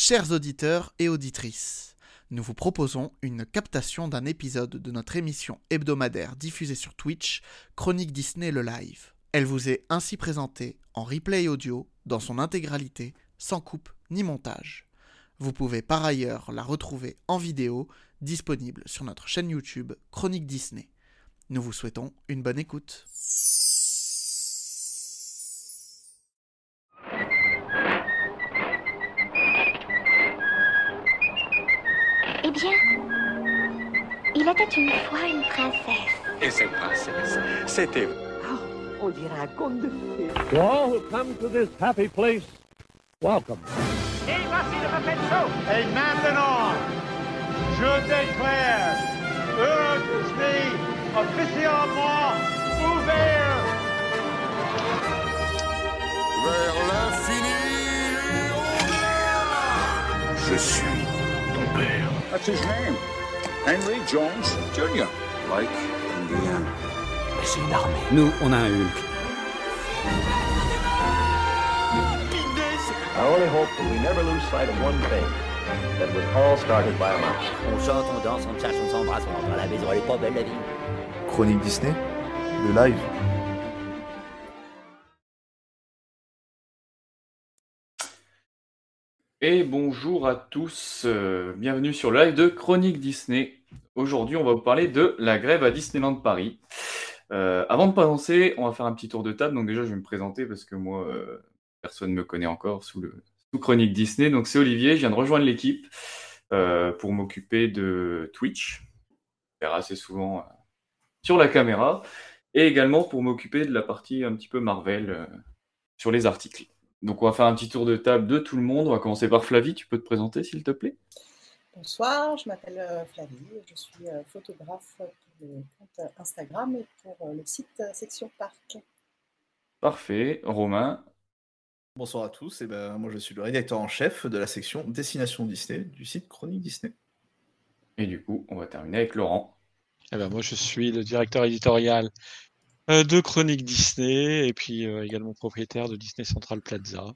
Chers auditeurs et auditrices, nous vous proposons une captation d'un épisode de notre émission hebdomadaire diffusée sur Twitch, Chronique Disney le live. Elle vous est ainsi présentée en replay audio dans son intégralité, sans coupe ni montage. Vous pouvez par ailleurs la retrouver en vidéo, disponible sur notre chaîne YouTube Chronique Disney. Nous vous souhaitons une bonne écoute. Était une fois une princesse. Et cette princesse, c'était On dirait un conte de fées. To all who come to this happy place, welcome. Et voici le Muppet Show. Et maintenant, je déclare Euro Disney officiellement ouvert. vers l'infini et au-delà. Je suis ton père. That's his name. Henry Jones Jr. Like Indiana. C'est une armée. Nous, on a un Hulk. I only hope that we never lose sight of one thing. That was all started by a mouse. On chante, on danse, on cherche, on s'embrasse, on rentre à la maison, elle est pas belle la vie. Chronique Disney, le live? Et bonjour à tous, euh, bienvenue sur le live de Chronique Disney. Aujourd'hui, on va vous parler de la grève à Disneyland Paris. Euh, avant de commencer, on va faire un petit tour de table. Donc déjà, je vais me présenter parce que moi, euh, personne ne me connaît encore sous, le, sous Chronique Disney. Donc c'est Olivier, je viens de rejoindre l'équipe pour m'occuper de Twitch. Assez souvent sur la caméra. Et également pour m'occuper de la partie un petit peu Marvel sur les articles. Donc on va faire un petit tour de table de tout le monde. On va commencer par Flavie, tu peux te présenter s'il te plaît? Bonsoir, je m'appelle euh, Flavie, je suis euh, photographe pour le compte Instagram et pour euh, le site Section Parc. Parfait. Romain, Bonsoir à tous, et ben, moi je suis le rédacteur en chef de la section Destination Disney du site Chronique Disney. et du coup, on va terminer avec Laurent. Eh ben, moi, je suis le directeur éditorial de Chronique Disney et puis euh, également propriétaire de Disney Central Plaza.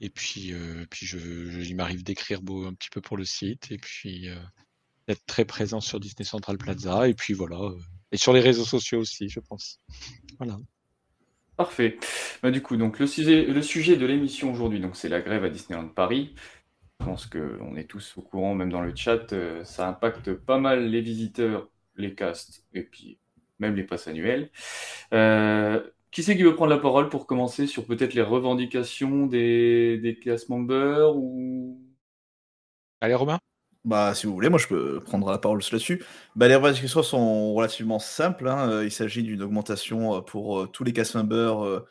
Et puis, euh, puis je, il m'arrive d'écrire un petit peu pour le site et puis euh, d'être très présent sur Disney Central Plaza. Et puis voilà. euh, et sur les réseaux sociaux aussi, je pense. Voilà. Parfait. Bah, du coup, donc le sujet, le sujet de l'émission aujourd'hui, donc c'est la grève à Disneyland Paris. Je pense qu'on est tous au courant, même dans le chat, euh, ça impacte pas mal les visiteurs, les castes et puis même les passes annuelles. Euh, qui c'est qui veut prendre la parole pour commencer sur peut-être les revendications des, des cast members ou? Allez, Romain Bah, si vous voulez, moi je peux prendre la parole là-dessus. Bah, les revendications sont relativement simples. hein. Euh, Il s'agit d'une augmentation euh, pour tous les cast members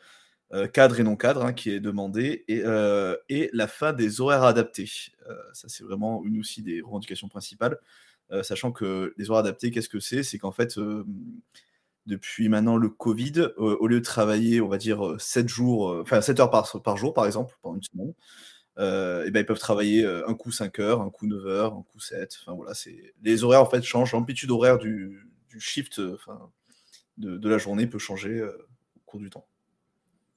cadres et non cadres hein, qui est demandée et, euh, et la fin des horaires adaptés. Euh, ça, c'est vraiment une aussi des revendications principales. Euh, sachant que les horaires adaptés, qu'est-ce que c'est? C'est qu'en fait, euh, depuis maintenant le Covid, euh, au lieu de travailler, on va dire, 7 jours, enfin 7 heures par, jour, par exemple, pendant une semaine, et ben, ils peuvent travailler un coup 5 heures, un coup 9 heures, un coup 7. Enfin, voilà, c'est... Les horaires en fait changent, l'amplitude horaire du, shift de, la journée peut changer au cours du temps.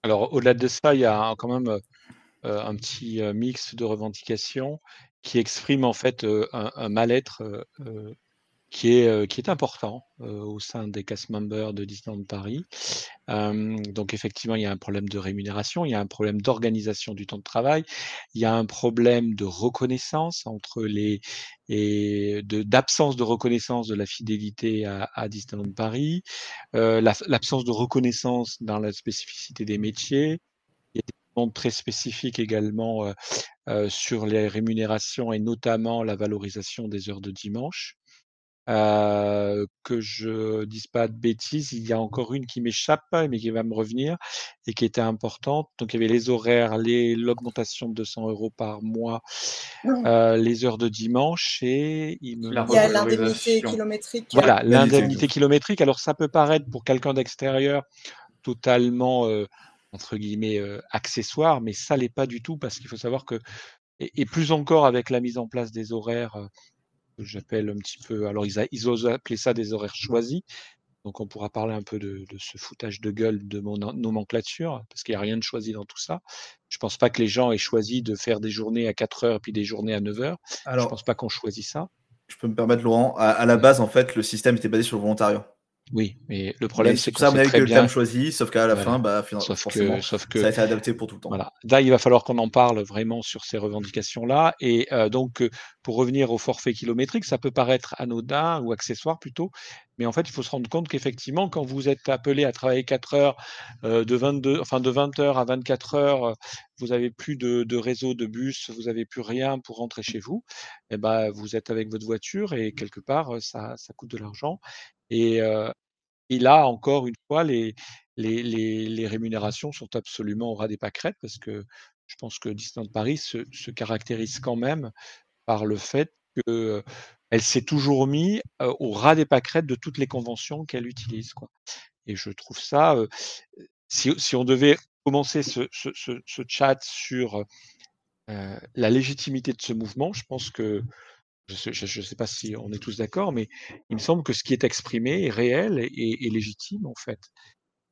Alors, au-delà de ça, il y a quand même un petit mix de revendications qui exprime en fait euh, un, mal-être euh, euh, qui est, qui est important euh, au sein des cast members de Disneyland Paris. Euh, donc effectivement, il y a un problème de rémunération, il y a un problème d'organisation du temps de travail, il y a un problème de reconnaissance entre les et d'absence de reconnaissance de la fidélité à, à Disneyland Paris, euh, la- l'absence de reconnaissance dans la spécificité des métiers. Très spécifiques également euh, euh, sur les rémunérations et notamment la valorisation des heures de dimanche. Euh, que je dise pas de bêtises, il y a encore une qui m'échappe, mais qui va me revenir et qui était importante. Donc, il y avait les horaires, les, l'augmentation de 200 euros par mois, euh, les heures de dimanche et il me La Il y a l'indemnité kilométrique. voilà, L'indemnité. l'indemnité kilométrique. Alors, ça peut paraître pour quelqu'un d'extérieur totalement, euh, entre guillemets, euh, accessoire, mais ça l'est pas du tout parce qu'il faut savoir que, et, et plus encore avec la mise en place des horaires, euh, que j'appelle un petit peu, alors ils, a- ils osent appeler ça des horaires choisis, Donc on pourra parler un peu de, de ce foutage de gueule de mon nomenclature, parce qu'il n'y a rien de choisi dans tout ça. Je pense pas que les gens aient choisi de faire des journées à 4 heures puis des journées à 9 heures. Alors- je pense pas qu'on choisit ça. Je peux me permettre, Laurent, à, à la base, en fait, le système était basé sur le volontariat. Oui, mais le problème c'est qu'on ça, on avait que le terme choisi, sauf qu'à la Voilà. fin, bah, finalement, Sauf forcément, que, sauf que ça a été adapté pour tout le temps. Voilà. Là, il va falloir qu'on en parle vraiment sur ces revendications-là. Et euh, donc, euh, pour revenir au forfait kilométrique, ça peut paraître anodin ou accessoire plutôt, mais en fait, il faut se rendre compte qu'effectivement, quand vous êtes appelé à travailler 4 heures, euh, de 22, enfin de 20 heures à 24 heures, vous avez plus de, de réseau de bus, vous avez plus rien pour rentrer chez vous. Et ben, vous êtes avec votre voiture et quelque part, ça, ça coûte de l'argent. Et, là, encore une fois, les, les, les, les rémunérations sont absolument au ras des pâquerettes parce que je pense que Disneyland Paris se, se caractérise quand même par le fait qu'elle s'est toujours mis euh, au ras des pâquerettes de toutes les conventions qu'elle utilise. Et je trouve ça, si, si on devait commencer ce, ce, chat sur la légitimité de ce mouvement, je pense que je ne sais pas si on est tous d'accord, mais il me semble que ce qui est exprimé est réel et, et légitime, en fait.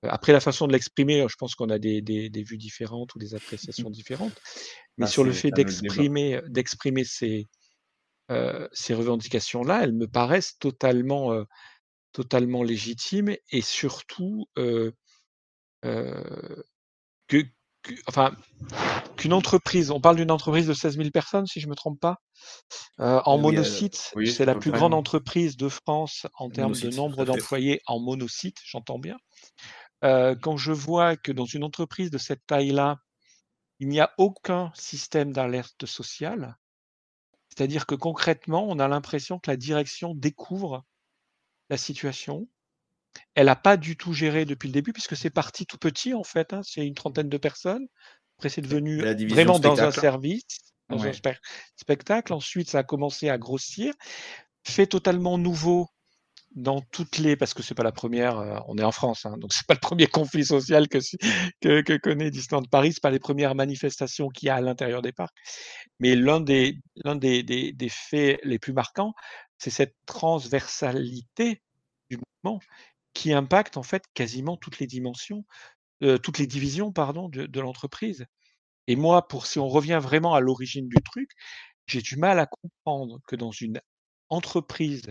Euh, Après, la façon de l'exprimer, je pense qu'on a des, des, des, vues différentes ou des appréciations différentes. Mais Bah, sur le fait d'exprimer, d'exprimer ces, euh, ces revendications-là, elles me paraissent totalement, euh, totalement légitimes et surtout euh, euh, que, enfin, qu'une entreprise, on parle d'une entreprise de 16 000 personnes, si je ne me trompe pas, euh, en oui, oui, c'est la plus grande entreprise de France en termes de nombre d'employés en monocyte, j'entends bien. Euh, quand je vois que dans une entreprise de cette taille-là, il n'y a aucun système d'alerte sociale, c'est-à-dire que concrètement, on a l'impression que la direction découvre la situation. Elle n'a pas du tout géré depuis le début, puisque c'est parti tout petit en fait, hein, c'est une trentaine de personnes. Après, c'est devenu vraiment dans un service, dans un spe- spectacle. Ensuite, ça a commencé à grossir. Fait totalement nouveau dans toutes les, parce que c'est pas la première, euh, on est en France, hein, donc c'est pas le premier conflit social que, que, que connaît Disneyland Paris, c'est pas les premières manifestations qu'il y a à l'intérieur des parcs, mais l'un des, l'un des, des, des faits les plus marquants, c'est cette transversalité du mouvement qui impacte en fait quasiment toutes les dimensions, toutes les divisions pardon de, l'entreprise. Et moi, pour si on revient vraiment à l'origine du truc, j'ai du mal à comprendre que dans une entreprise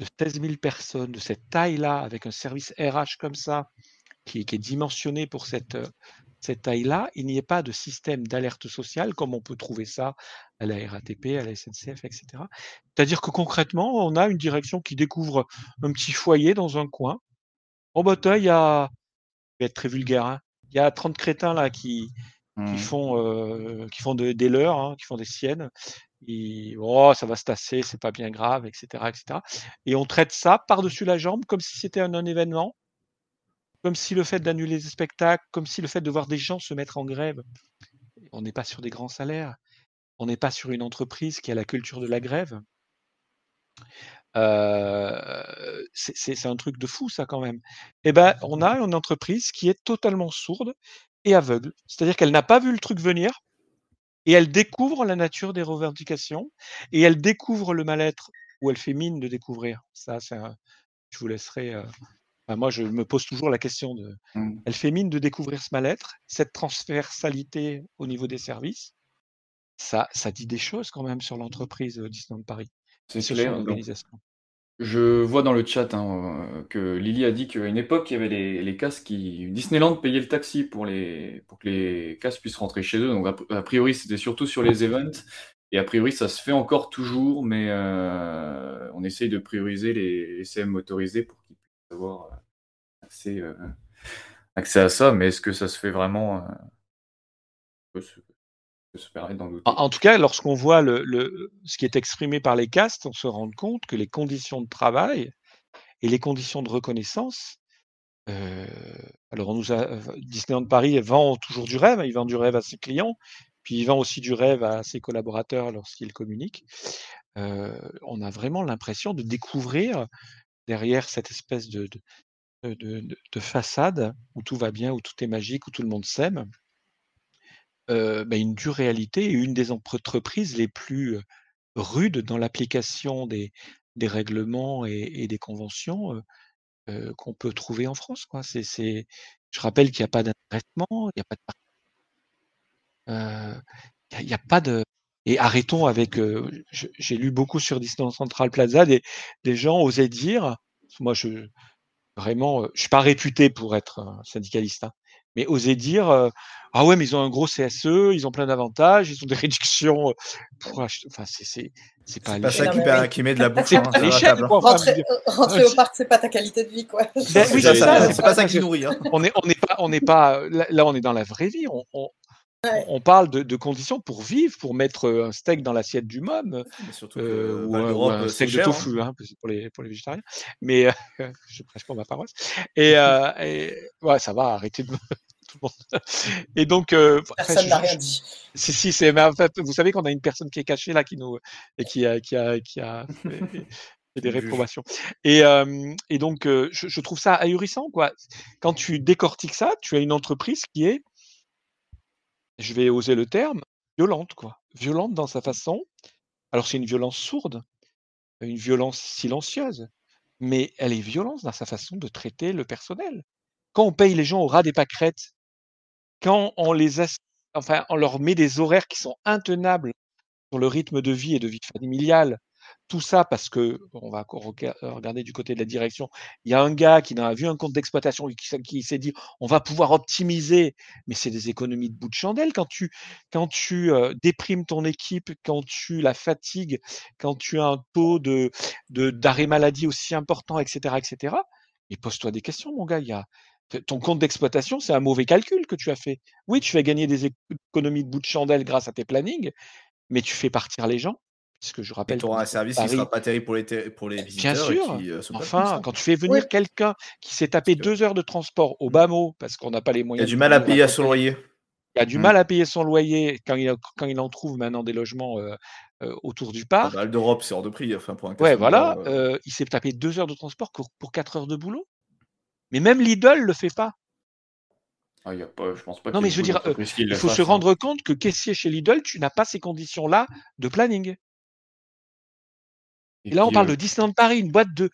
de 16 000 personnes, de cette taille-là, avec un service RH comme ça, qui, est- dimensionné pour cette, cette taille-là, il n'y ait pas de système d'alerte sociale comme on peut trouver ça à la RATP, à la SNCF, etc. C'est-à-dire que concrètement, on a une direction qui découvre un petit foyer dans un coin. Oh bah il y a, je vais être très vulgaire, hein, il y a 30 crétins là qui, qui Mhm. font, euh, qui font de- des leurs, hein, qui font des siennes. Et, oh, ça va se tasser, c'est pas bien grave, etc., etc. Et on traite ça par-dessus la jambe comme si c'était un non-événement, comme si le fait d'annuler des spectacles, comme si le fait de voir des gens se mettre en grève. On n'est pas sur des grands salaires, on n'est pas sur une entreprise qui a la culture de la grève. Euh, c'est un truc de fou, ça, quand même. Eh ben, on a une entreprise qui est totalement sourde et aveugle. C'est-à-dire qu'elle n'a pas vu le truc venir et elle découvre la nature des revendications et elle découvre le mal-être ou elle fait mine de découvrir. Ça, c'est un- je vous laisserai. euh, enfin, moi, je me pose toujours la question de. Mhm. Elle fait mine de découvrir ce mal-être, cette transversalité au niveau des services. Ça, ça dit des choses quand même sur l'entreprise euh, Disneyland Paris. C'est sur clair. son donc, organisation. je vois dans le chat hein, euh, que Lily a dit qu'à une époque, il y avait les, les casques qui. Disneyland payait le taxi pour, les, pour que les casques puissent rentrer chez eux. Donc, a, priori, c'était surtout sur les events. Et a priori, ça se fait encore toujours, mais euh, on essaye de prioriser les, les CM motorisés pour qu'ils puissent avoir accès, euh, accès à ça. Mais est-ce que ça se fait vraiment euh. En, tout cas, lorsqu'on voit le, ce qui est exprimé par les castes, on se rend compte que les conditions de travail et les conditions de reconnaissance. euh, alors, on nous a, Disneyland Paris vend toujours du rêve, il vend du rêve à ses clients, puis il vend aussi du rêve à ses collaborateurs lorsqu'ils communiquent. Euh, on a vraiment l'impression de découvrir derrière cette espèce de, de- de- de façade où tout va bien, où tout est magique, où tout le monde s'aime, euh, bah, une dure réalité et une des entreprises les plus euh, rudes dans l'application des, règlements et, des conventions euh, qu'on peut trouver en France. Quoi. C'est... Je rappelle qu'il n'y a pas d'intéressement, il n'y a pas de a, pas de. Et arrêtons avec. j'ai lu beaucoup sur Disneyland Central Plaza, des, des gens osaient dire. Moi, je vraiment, euh, je suis pas réputé pour être syndicaliste, hein, mais osaient dire euh, ah ouais, mais ils ont un gros CSE, ils ont plein d'avantages, ils ont des réductions euh, pour acheter. Enfin, c'est c'est c'est pas pas ça l'échelle. qui, met de la bouffe C'est hein, Rentrer, euh, au parc, c'est pas ta qualité de vie, quoi. Ben C'est oui, ça, c'est pas pas ça qui nourrit. hein. on est on n'est pas on n'est pas là, là, on est dans la vraie vie. On, on, Ouais. on parle de, de conditions pour vivre, pour mettre euh, un steak dans l'assiette du môme, euh, que ou, un, ou un c'est steak de cher. hein. tofu hein, pour les pour les végétariens. Mais euh, je prêche pour ma paroisse. Et, euh, et ouais, ça va, arrêtez de me- tout le monde. Et donc, euh, Personne n'a rien dit. si, si, c'est, mais en fait, vous savez qu'on a une personne qui est cachée là, qui nous, et qui a, qui a, qui a fait, fait des réprobations. Et, euh, et donc, euh, je, je trouve ça ahurissant, quoi. Quand tu décortiques ça, tu as une entreprise qui est, je vais oser le terme, violente, quoi. Violente dans sa façon. Alors, c'est une violence sourde, une violence silencieuse, mais elle est violente dans sa façon de traiter le personnel. Quand on paye les gens au ras des pâquerettes, quand on les enfin, on leur met des horaires qui sont intenables sur le rythme de vie et de vie familiale, tout ça parce que, on va euh, regarder du côté de la direction, il y a un gars qui a vu un compte d'exploitation et qui, s'est- dit on va pouvoir optimiser, mais c'est des économies de bout de chandelle quand tu, euh, déprimes ton équipe, quand tu la fatigues, quand tu as un taux de, d'arrêt maladie aussi important, etc., etc. Mais pose-toi des questions, mon gars. Ton compte d'exploitation, c'est un mauvais calcul que tu as fait. Oui, tu vas gagner des économies de bout de chandelle grâce à tes plannings, mais tu fais partir les gens, puisque je Et rappelle tu que auras un service qui Paris, sera pas terrible pour les, ter- pour les bien visiteurs et sûr, qui euh, enfin, quand tu fais venir quelqu'un qui s'est tapé Parce que- deux heures de transport au bas mot, parce qu'on n'a pas les Il y a moyens du mal à payer à son loyer. il a du Mm. mal à payer son loyer quand il, quand il en trouve maintenant des logements euh, euh, autour du Ah parc. bah, Val d'Europe, c'est hors de prix. Enfin, pour un Ouais, voilà, euh, il s'est tapé deux heures de transport pour, pour quatre heures de boulot. Mais même Lidl le fait pas. Ah, y a pas, je pense pas Non, mais je veux dire, euh, il le faut se hein. rendre compte que caissier chez Lidl, tu n'as pas ces conditions-là de planning. Et Et là, on parle de Disneyland Paris, une boîte de.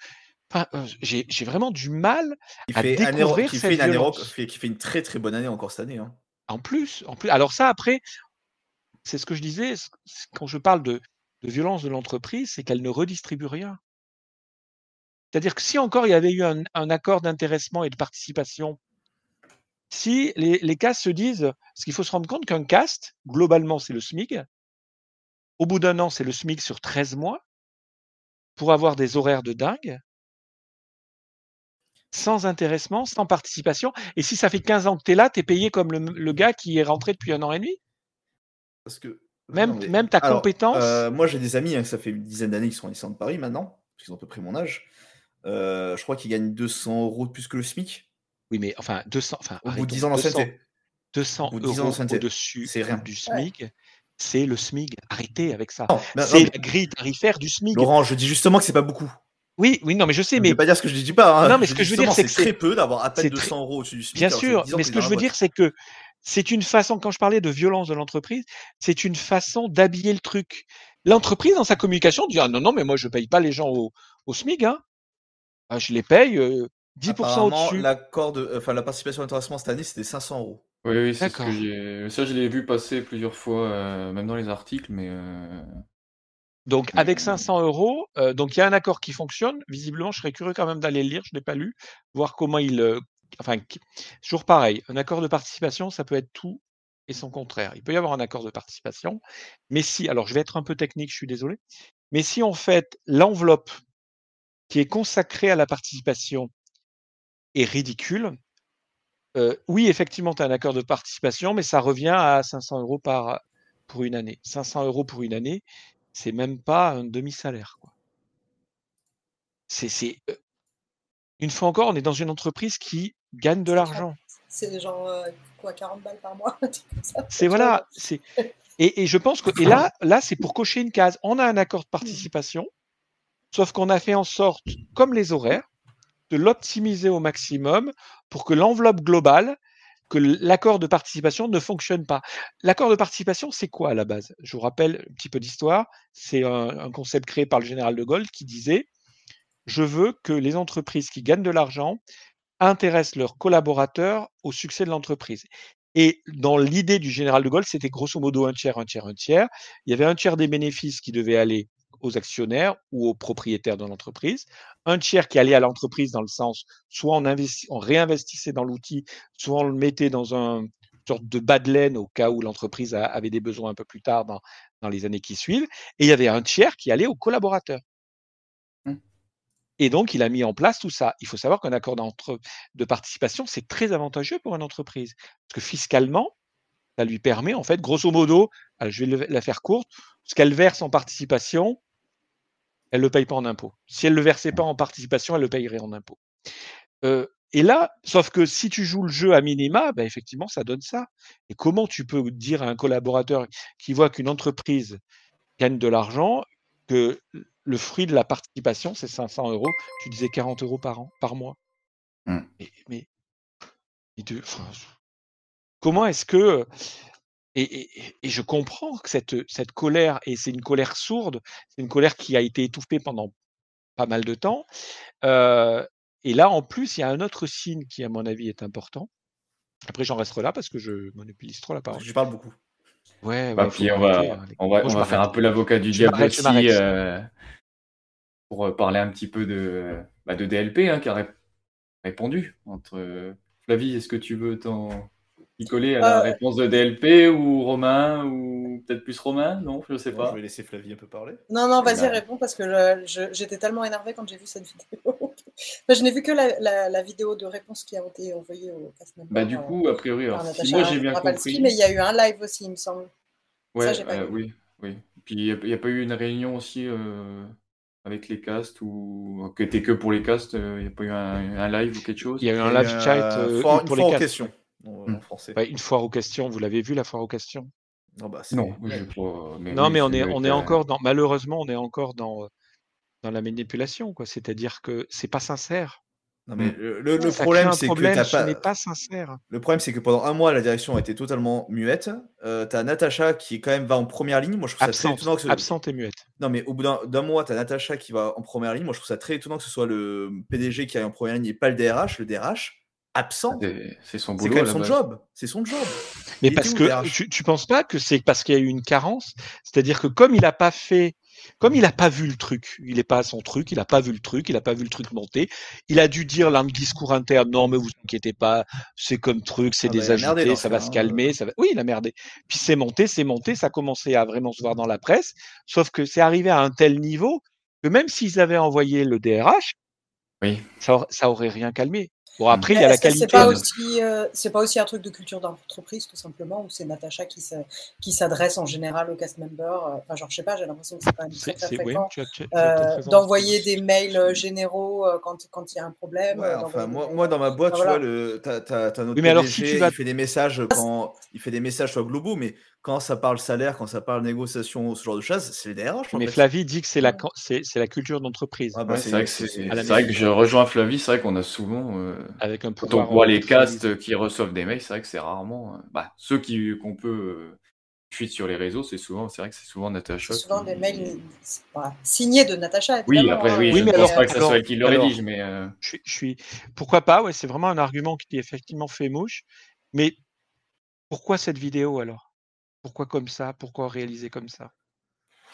Enfin, j'ai vraiment du mal Qui à fait, découvrir qui cette fait une violence. rock- fait- qui fait une très très bonne année encore cette année. hein. En plus, en plus. Alors ça, après, c'est ce que je disais quand je parle de, de violence de l'entreprise, c'est qu'elle ne redistribue rien. C'est-à-dire que si encore il y avait eu un, un accord d'intéressement et de participation, si les, les castes se disent, parce qu'il faut se rendre compte qu'un cast, globalement, c'est le SMIC, au bout d'un an, c'est le SMIC sur 13 mois, pour avoir des horaires de dingue, sans intéressement, sans participation. Et si ça fait 15 ans que tu es là, tu es payé comme le, le gars qui est rentré depuis un an et demi? Parce que Même, Non, mais- même ta alors, compétence? euh, moi, j'ai des amis, hein, ça fait une dizaine d'années qu'ils sont en licence de Paris maintenant, parce qu'ils ont à peu près mon âge. Euh, je crois qu'ils gagnent 200 euros de plus que le SMIC. Oui, mais enfin, 200, enfin, Au bout de arrêtons, 10 ans 200, d'ancienneté. 200 Au bout de 10 ans euros d'ancienneté. au-dessus C'est rien. du SMIC, c'est le SMIC. Arrêtez avec ça. Mais- C'est la grille tarifaire du SMIC. Laurent, je dis justement que c'est pas beaucoup. Oui, oui, non, mais je sais, Je ne mais pas dire ce que je dis pas. hein. Non, mais ce que je veux dire, c'est que très c'est- peu d'avoir à peine c'est 200 très- euros au-dessus du SMIC. Bien alors sûr, 10 ans mais ce que je veux dire, c'est que c'est une façon, quand je parlais de violence de l'entreprise, c'est une façon d'habiller le truc. L'entreprise, dans sa communication, dit Ah non, non, mais moi, je paye pas les gens au, au SMIC. Hein. Ah, je les paye euh, 10% Apparemment, au-dessus. l'accord de, enfin, la participation à l'intéressement cette année, c'était 500 euros. Oui, oui, c'est ce que D'accord. j'ai. Ça, je l'ai vu passer plusieurs fois, euh, même dans les articles, mais. euh, Donc, avec 500 euros, euh, donc il y a un accord qui fonctionne. Visiblement, je serais curieux quand même d'aller le lire. Je l'ai pas lu, voir comment il. euh, enfin, qui- toujours pareil. Un accord de participation, ça peut être tout et son contraire. Il peut y avoir un accord de participation, mais si, alors je vais être un peu technique, je suis désolé, mais si en fait l'enveloppe qui est consacrée à la participation est ridicule, euh, oui, effectivement, tu as un accord de participation, mais ça revient à 500 euros par, pour une année. 500 euros pour une année, c'est même pas un demi-salaire. C'est, euh, une fois encore, on est dans une entreprise qui gagne de l'argent. C'est genre euh, quoi, 40 balles par mois. C'est voilà, c'est et, et je pense que et là là c'est pour cocher une case. On a un accord de participation, sauf qu'on a fait en sorte, comme les horaires, de l'optimiser au maximum pour que l'enveloppe globale, que l'accord de participation ne fonctionne pas. L'accord de participation, c'est quoi à la base? Je vous rappelle un petit peu d'histoire. C'est un, concept créé par le général de Gaulle qui disait je veux que les entreprises qui gagnent de l'argent intéressent leurs collaborateurs au succès de l'entreprise. Et dans l'idée du général de Gaulle, c'était grosso modo un tiers, un tiers, un tiers. Il y avait un tiers des bénéfices qui devaient aller aux actionnaires ou aux propriétaires de l'entreprise, un tiers qui allait à l'entreprise dans le sens soit on, investi- on réinvestissait dans l'outil, soit on le mettait dans un sorte de bas de laine au cas où l'entreprise avait des besoins un peu plus tard dans, dans les années qui suivent. Et il y avait un tiers qui allait aux collaborateurs. Et donc, il a mis en place tout ça. Il faut savoir qu'un accord de participation, c'est très avantageux pour une entreprise. Parce que fiscalement, ça lui permet, en fait, grosso modo, je vais le- la faire courte, ce qu'elle verse en participation, elle ne le paye pas en impôt. Si elle ne le versait pas en participation, elle le payerait en impôt. Euh, et là, sauf que si tu joues le jeu à minima, ben effectivement, ça donne ça. Et comment tu peux dire à un collaborateur qui voit qu'une entreprise gagne de l'argent, que le fruit de la participation, c'est 500 euros, tu disais 40 euros par an, par mois? Mm. Mais, mais- mais de- enfin, comment est-ce que et, et- et je comprends que cette, cette colère, et c'est une colère sourde, c'est une colère qui a été étouffée pendant pas mal de temps. euh, et là, en plus, il y a un autre signe qui, à mon avis, est important. Après, j'en resterai là parce que je monopolise trop la parole. Je parle beaucoup. Ouais, Bah, ouais, puis on va, arrêter, hein, on va, on va faire un peu l'avocat du diable aussi euh, pour euh, parler un petit peu de, bah, de DLP hein, qui a ré- répondu. Entre Flavie, est-ce que tu veux t'en coller à la Euh, réponse de DLP ou Romain ou peut-être plus Romain Non, je sais Bon, pas. je vais laisser Flavie un peu parler. Non, non, vas-y, réponds parce que j'étais tellement énervée quand j'ai vu cette vidéo. Enfin, je n'ai vu que la, la- la vidéo de réponse qui a été envoyée au cast member, Bah du euh, coup, a priori, alors, si moi j'ai bien compris, mais il y a eu un live aussi, il me semble. ouais, Ça, j'ai pas euh, oui, oui. Puis il n'y a, pas eu une réunion aussi euh, avec les casts ou que t'es que pour les casts, il n'y a pas eu un, un live ou quelque chose Il y a eu un live chat euh, pour les castes. questions en, en français. Ouais, une foire aux questions. Vous l'avez vu, la foire aux questions? Non, bah, Non. Mais Non, oui, mais on est, on euh, encore dans, malheureusement, on est encore dans, euh, dans la manipulation, quoi. C'est-à-dire que c'est pas sincère. Non, mais Mm. le, le- le Ça problème, c'est que t'as pas. n'est pas sincère. Le problème, c'est que pendant un mois, la direction a été totalement muette. Euh, t'as Natacha qui, quand même, va en première ligne. Moi, je trouve ça très Absente, étonnant que ce... absente et muette. Non, mais au bout d'un d'un mois, t'as Natacha qui va en première ligne. Moi, je trouve ça très étonnant que ce soit le PDG qui aille en première ligne et pas le DRH. Le DRH, absent. c'est- C'est son C'est boulot. la son job. C'est son job. Mais Il parce que tu, tu penses pas que c'est parce qu'il y a eu une carence? C'est-à-dire que comme il n'a pas fait, comme il n'a pas vu le truc, il n'est pas à son truc, il n'a pas vu le truc, il n'a pas vu le truc monter, il a dû dire dans le discours interne, non mais vous inquiétez pas, c'est comme truc, c'est Ah bah, des il a merdé agités, dans ça va se hein. calmer, ça va... Oui, il a merdé. Puis c'est monté, c'est monté, ça a commencé à vraiment se voir dans la presse, sauf que c'est arrivé à un tel niveau que même s'ils avaient envoyé le DRH, Oui. ça, ça aurait rien calmé. Bon après il y a la est-ce que c'est qualité. pas aussi, euh, c'est pas aussi un truc de culture d'entreprise tout simplement, où c'est Natacha qui se- qui s'adresse en général aux cast members. euh, Enfin, genre, je sais pas, j'ai l'impression que c'est quand même très C'est, très c'est- oui, fréquent as, as- as euh, d'envoyer des mails euh, généraux euh, quand quand il y a un problème. Ouais, euh, enfin, moi, moi, dans ma boîte, Enfin, tu voilà. vois, le, t'as, t'as- t'as notre Oui, mais alors, si PDG, tu vas- il fait des messages quand il fait des messages sur globaux, mais quand ça parle salaire, quand ça parle négociation, ce genre de choses, c'est le DRH. Mais fait. Flavie dit que c'est la, c'est, la culture d'entreprise. Ah bah, Ouais, c'est vrai que vrai je rejoins Flavie, c'est vrai qu'on a souvent euh, avec un quand on voit euh, les castes qui reçoivent des mails, c'est vrai que c'est rarement euh, bah, ceux qui qu'on peut euh, fuite sur les réseaux, c'est souvent c'est vrai que c'est souvent Natacha. C'est souvent qui- des mails signés de Natacha. Oui, après hein, oui, Oui, je mais ne pense alors- pas que ça alors- soit elle qui le rédige, mais euh, Je suis, je suis- Pourquoi pas Ouais, c'est vraiment un argument qui effectivement fait mouche. Mais pourquoi cette vidéo alors? Pourquoi comme ça Pourquoi réaliser comme ça?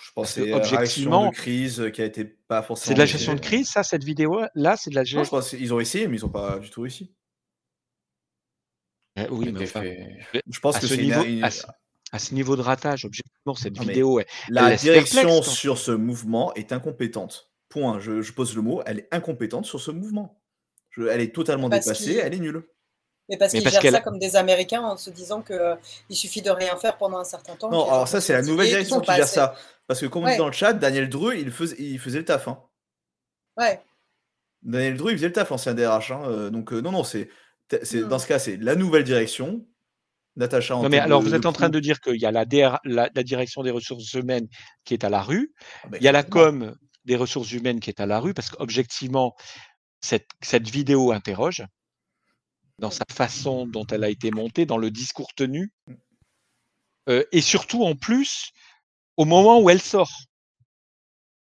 Je pense que que, c'est une réaction objectivement, de crise euh, qui a été pas forcément. C'est de la gestion de crise, ça, cette vidéo là, c'est de la Non, gestion. je pense qu'ils ont essayé, mais ils n'ont pas du tout réussi. Eh oui, mais enfin, fait- Je pense à que ce c'est une- niveau, une- à, ce, à ce niveau de ratage, objectivement, cette Non, mais vidéo, elle, La direction perplexe, sur ce mouvement est incompétente. Point. Je, je pose le mot. Elle est incompétente sur ce mouvement. Je- elle est totalement Parce dépassée. Elle est nulle. Mais parce qu'ils gèrent ça comme des Américains en se disant que euh, il suffit de rien faire pendant un certain temps. Non, alors ça, c'est la nouvelle direction qui gère assez- ça. Parce que, comme on dit dans le chat, Daniel Dreux, il faisait, il faisait le taf. hein. Ouais. Daniel Dreux, il faisait le taf, l'ancien DRH. hein, euh, donc, euh, non, non, c'est, Mm. dans ce cas, c'est la nouvelle direction. Natacha en Non, mais alors, de- vous êtes en train de dire qu'il y a la, DR la, la direction des ressources humaines qui est à la rue, Ah bah, il y a la com des ressources humaines qui est à la rue, parce qu'objectivement, cette, cette vidéo interroge dans sa façon dont elle a été montée, dans le discours tenu, euh, et surtout en plus, au moment où elle sort.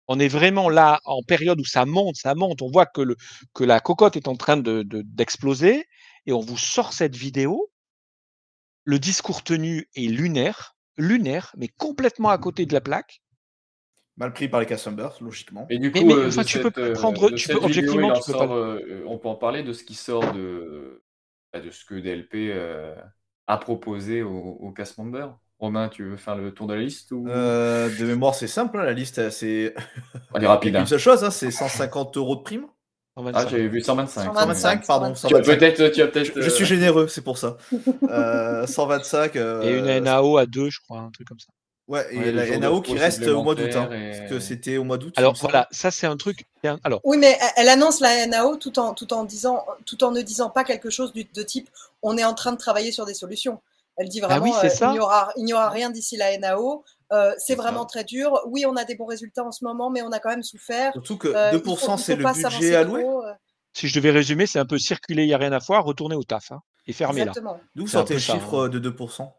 On est vraiment là en période où ça monte, ça monte. On voit que, le, que la cocotte est en train de, de- d'exploser et on vous sort cette vidéo. Le discours tenu est lunaire, lunaire, mais complètement à côté de la plaque. Mal pris par les cast members, logiquement. Et du Mais- coup, mais, euh, enfin, tu cette, peux prendre- de tu peux- objectivement, il en tu peux sort, pas- euh, on peut en parler de ce qui sort de, de ce que DLP euh, a proposé aux, aux cast members. Romain, tu veux faire le tour de la liste ou... Euh, de mémoire, c'est simple, hein, la liste, c'est. On est rapide, a hein. Une seule chose, hein, c'est 150 euros de prime. Ah, j'avais vu 125. 125, pardon. Tu as peut-être, tu as peut-être. Je, je suis euh, généreux, c'est pour ça. Euh, 125. euh, Et une NAO à deux, je crois, un truc comme ça. Ouais, et Ouais, la NAO qui reste au mois d'août. Hein, et- Parce que c'était au mois d'août. Alors voilà, ça c'est un truc. Alors, Oui, mais elle- annonce la NAO tout en, tout en, disant, tout en ne disant pas quelque chose du- de type on est en train de travailler sur des solutions. Elle dit Bah vraiment oui, euh, ça. il n'y aura, rien d'ici la NAO. euh, c'est vraiment très dur. Oui, on a des bons résultats en ce moment, mais on a quand même souffert. Surtout que Euh, il 2%, faut- il c'est le budget alloué. trop, euh, si je devais résumer, c'est un peu circuler, il n'y a rien à voir, retourner au taf hein, et fermer là. Exactement. D'où un sortez peu le chiffre hein. de 2%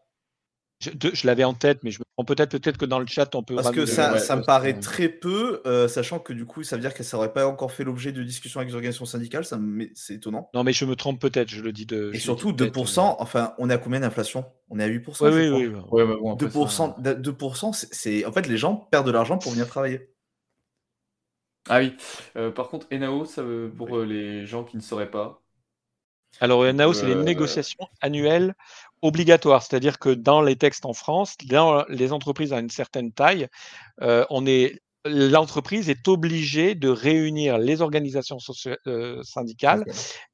Je, l'avais en tête, mais je me prends peut-être peut-être que dans le chat on peut. Parce que ça, ouais, ça me paraît que- très peu, euh, sachant que du coup, ça veut dire que ça n'aurait pas encore fait l'objet de discussions avec les organisations syndicales, ça me- c'est étonnant. Non, mais je me trompe peut-être, je le dis de. Et surtout, dis de tête, 2%, enfin, on est à combien d'inflation? On est à 8%. Oui, oui, oui. oui. Ouais, mais bon, après, 2%, ça- d- 2% c'est-. En fait, les gens perdent de l'argent pour venir travailler. Ah oui. Euh, par contre, NAO, ça veut, pour euh, les gens qui ne sauraient pas. Alors, NAO, c'est les négociations annuelles obligatoires. C'est-à-dire que dans les textes en France, dans les entreprises à une certaine taille, euh, on est l'entreprise est obligée de réunir les organisations euh, syndicales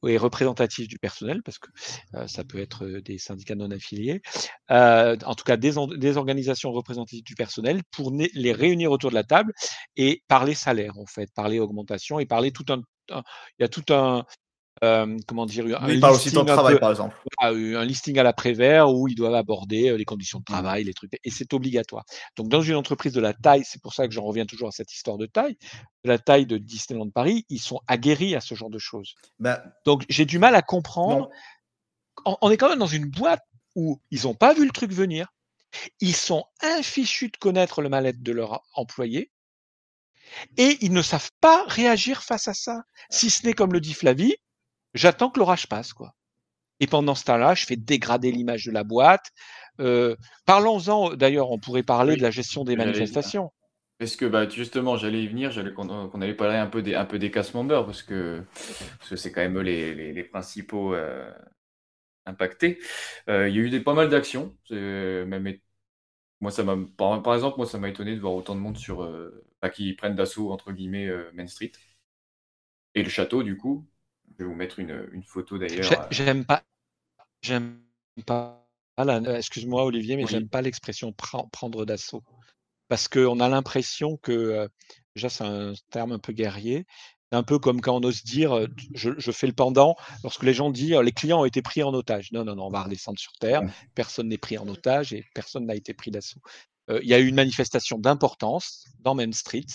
et représentatives du personnel, parce que euh, ça peut être euh, des syndicats non affiliés, euh, en tout cas des, des organisations représentatives du personnel, pour les réunir autour de la table et parler salaire, en fait, parler augmentation et parler tout un, un- il y a tout un, euh, comment dire, un Mais il parle aussi de temps de listing un travail, peu- par exemple. voilà, euh, un listing à la Prévert où ils doivent aborder euh, les conditions de travail, les trucs, et c'est obligatoire. Donc, dans une entreprise de la taille, c'est pour ça que j'en reviens toujours à cette histoire de taille, de la taille de Disneyland Paris, ils sont aguerris à ce genre de choses. Bah, Donc, j'ai du mal à comprendre. On, on est quand même dans une boîte où ils n'ont pas vu le truc venir. Ils sont infichus de connaître le mal-être de leurs employés et ils ne savent pas réagir face à ça. Si ce n'est comme le dit Flavie, j'attends que l'orage passe, quoi. Et pendant ce temps-là, je fais dégrader l'image de la boîte. Euh, Parlons-en, d'ailleurs, on pourrait parler Oui, de la gestion des manifestations. Parce que bah, justement, j'allais y venir, j'allais qu'on qu'on allait parler un peu des, un peu des cast members, parce que c'est quand même eux les, les, les principaux euh, impactés. Euh, il y a eu des, pas mal d'actions. Même, moi, ça m'a, par, par exemple, moi, ça m'a étonné de voir autant de monde sur, bah, qui prennent d'assaut, entre guillemets, Main Street. Et le château, du coup. Je vais vous mettre une, une photo d'ailleurs. Euh, J'aime pas, j'aime pas, euh, excuse-moi Olivier, mais Oui. j'aime pas l'expression pren- prendre d'assaut. Parce qu'on a l'impression que, euh, déjà c'est un terme un peu guerrier, un peu comme quand on ose dire, je, je fais le pendant, lorsque les gens disent, les clients ont été pris en otage. Non, non, non, on va redescendre sur Terre, personne n'est pris en otage et personne n'a été pris d'assaut. Euh, Il y a eu une manifestation d'importance dans Main Street,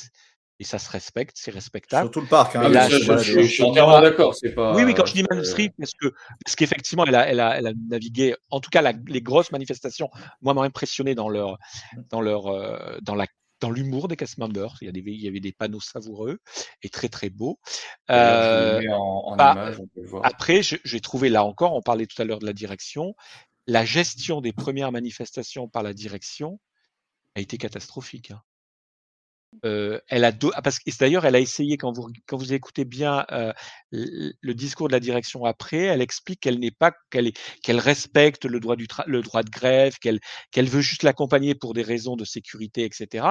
et ça se respecte, c'est respectable. Sur tout le parc, hein, là, je- suis entièrement d'accord, pas- Oui, oui, quand je dis Main c'est- Street, parce que parce qu'effectivement, elle a, elle a, elle a navigué. En tout cas, la- les grosses manifestations, moi, m'ont impressionné dans leur, dans leur, euh, dans la, dans l'humour des cast members. Il y, a des, il y avait des panneaux savoureux et très très beaux. Je Euh, en, en bah, image, on peut le voir. après, j'ai trouvé là encore, on parlait tout à l'heure de la direction, la gestion des premières manifestations par la direction a été catastrophique. hein. Euh, elle a do- ah, parce que d'ailleurs elle a essayé quand vous quand vous écoutez bien euh, le, discours de la direction après, elle explique qu'elle n'est pas qu'elle est qu'elle respecte le droit du tra- le droit de grève, qu'elle qu'elle veut juste l'accompagner pour des raisons de sécurité, etc.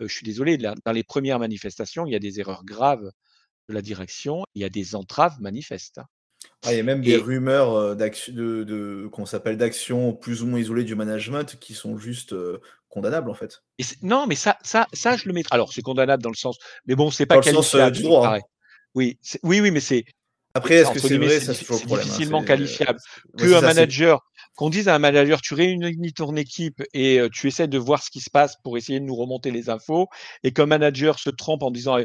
Euh, je suis désolé, là, dans les premières manifestations, il y a des erreurs graves de la direction, il y a des entraves manifestes. Ah, il y a même des rumeurs d'action- de, de- qu'on s'appelle d'actions plus ou moins isolées du management qui sont juste euh, condamnables en fait. Et non, mais ça, ça, ça, je le mettrai. Alors, c'est condamnable dans le sens, mais bon, c'est pas Dans le sens, euh, qualifiable. du droit, hein. Oui, oui, oui, mais c'est. Après, est-ce que c'est vrai c'est Ça, hein, difficilement c'est- qualifiable. Que un ça, manager, qu'on dise à un manager, tu réunis ton équipe et euh, tu essaies de voir ce qui se passe pour essayer de nous remonter les infos, et qu'un manager se trompe en disant,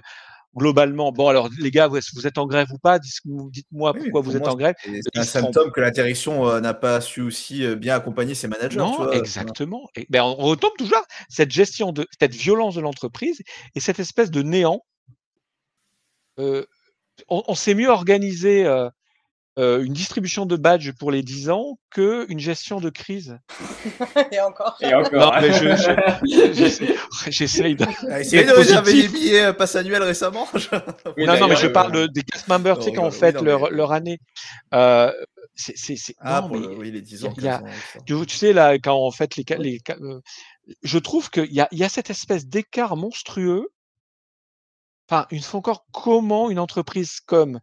globalement, bon, alors les gars, vous vous êtes en grève ou pas? Dites- Dites-moi pourquoi pour vous êtes en grève. c'est- Euh, un symptôme que la direction euh, n'a pas su aussi euh, bien accompagner ses managers. tu Non, vois. exactement. Et, ben, on retombe toujours à cette gestion de cette violence de l'entreprise et cette espèce de néant. Euh, on on s'est mieux organisé euh, euh, une distribution de badges pour les 10 ans qu'une gestion de crise. Et encore. Et encore. Non, mais je- je- j'essaie- j'essaye de. Ah, essayez d'être de j'avais des positif. billets euh, passe annuels récemment. Oui, non, non, mais je euh, parle de- des cast members, tu sais, quand fête non, leur, mais- leur année. Euh, c'est, c'est, c'est- Ah, non, pour mais le- oui, les 10 il y a- ans. il y a- 15 ans, ça. tu, tu sais, là, quand on fête les, les euh, je trouve qu'il y a, il y a cette espèce d'écart monstrueux. Enfin, une fois encore, comment une entreprise comme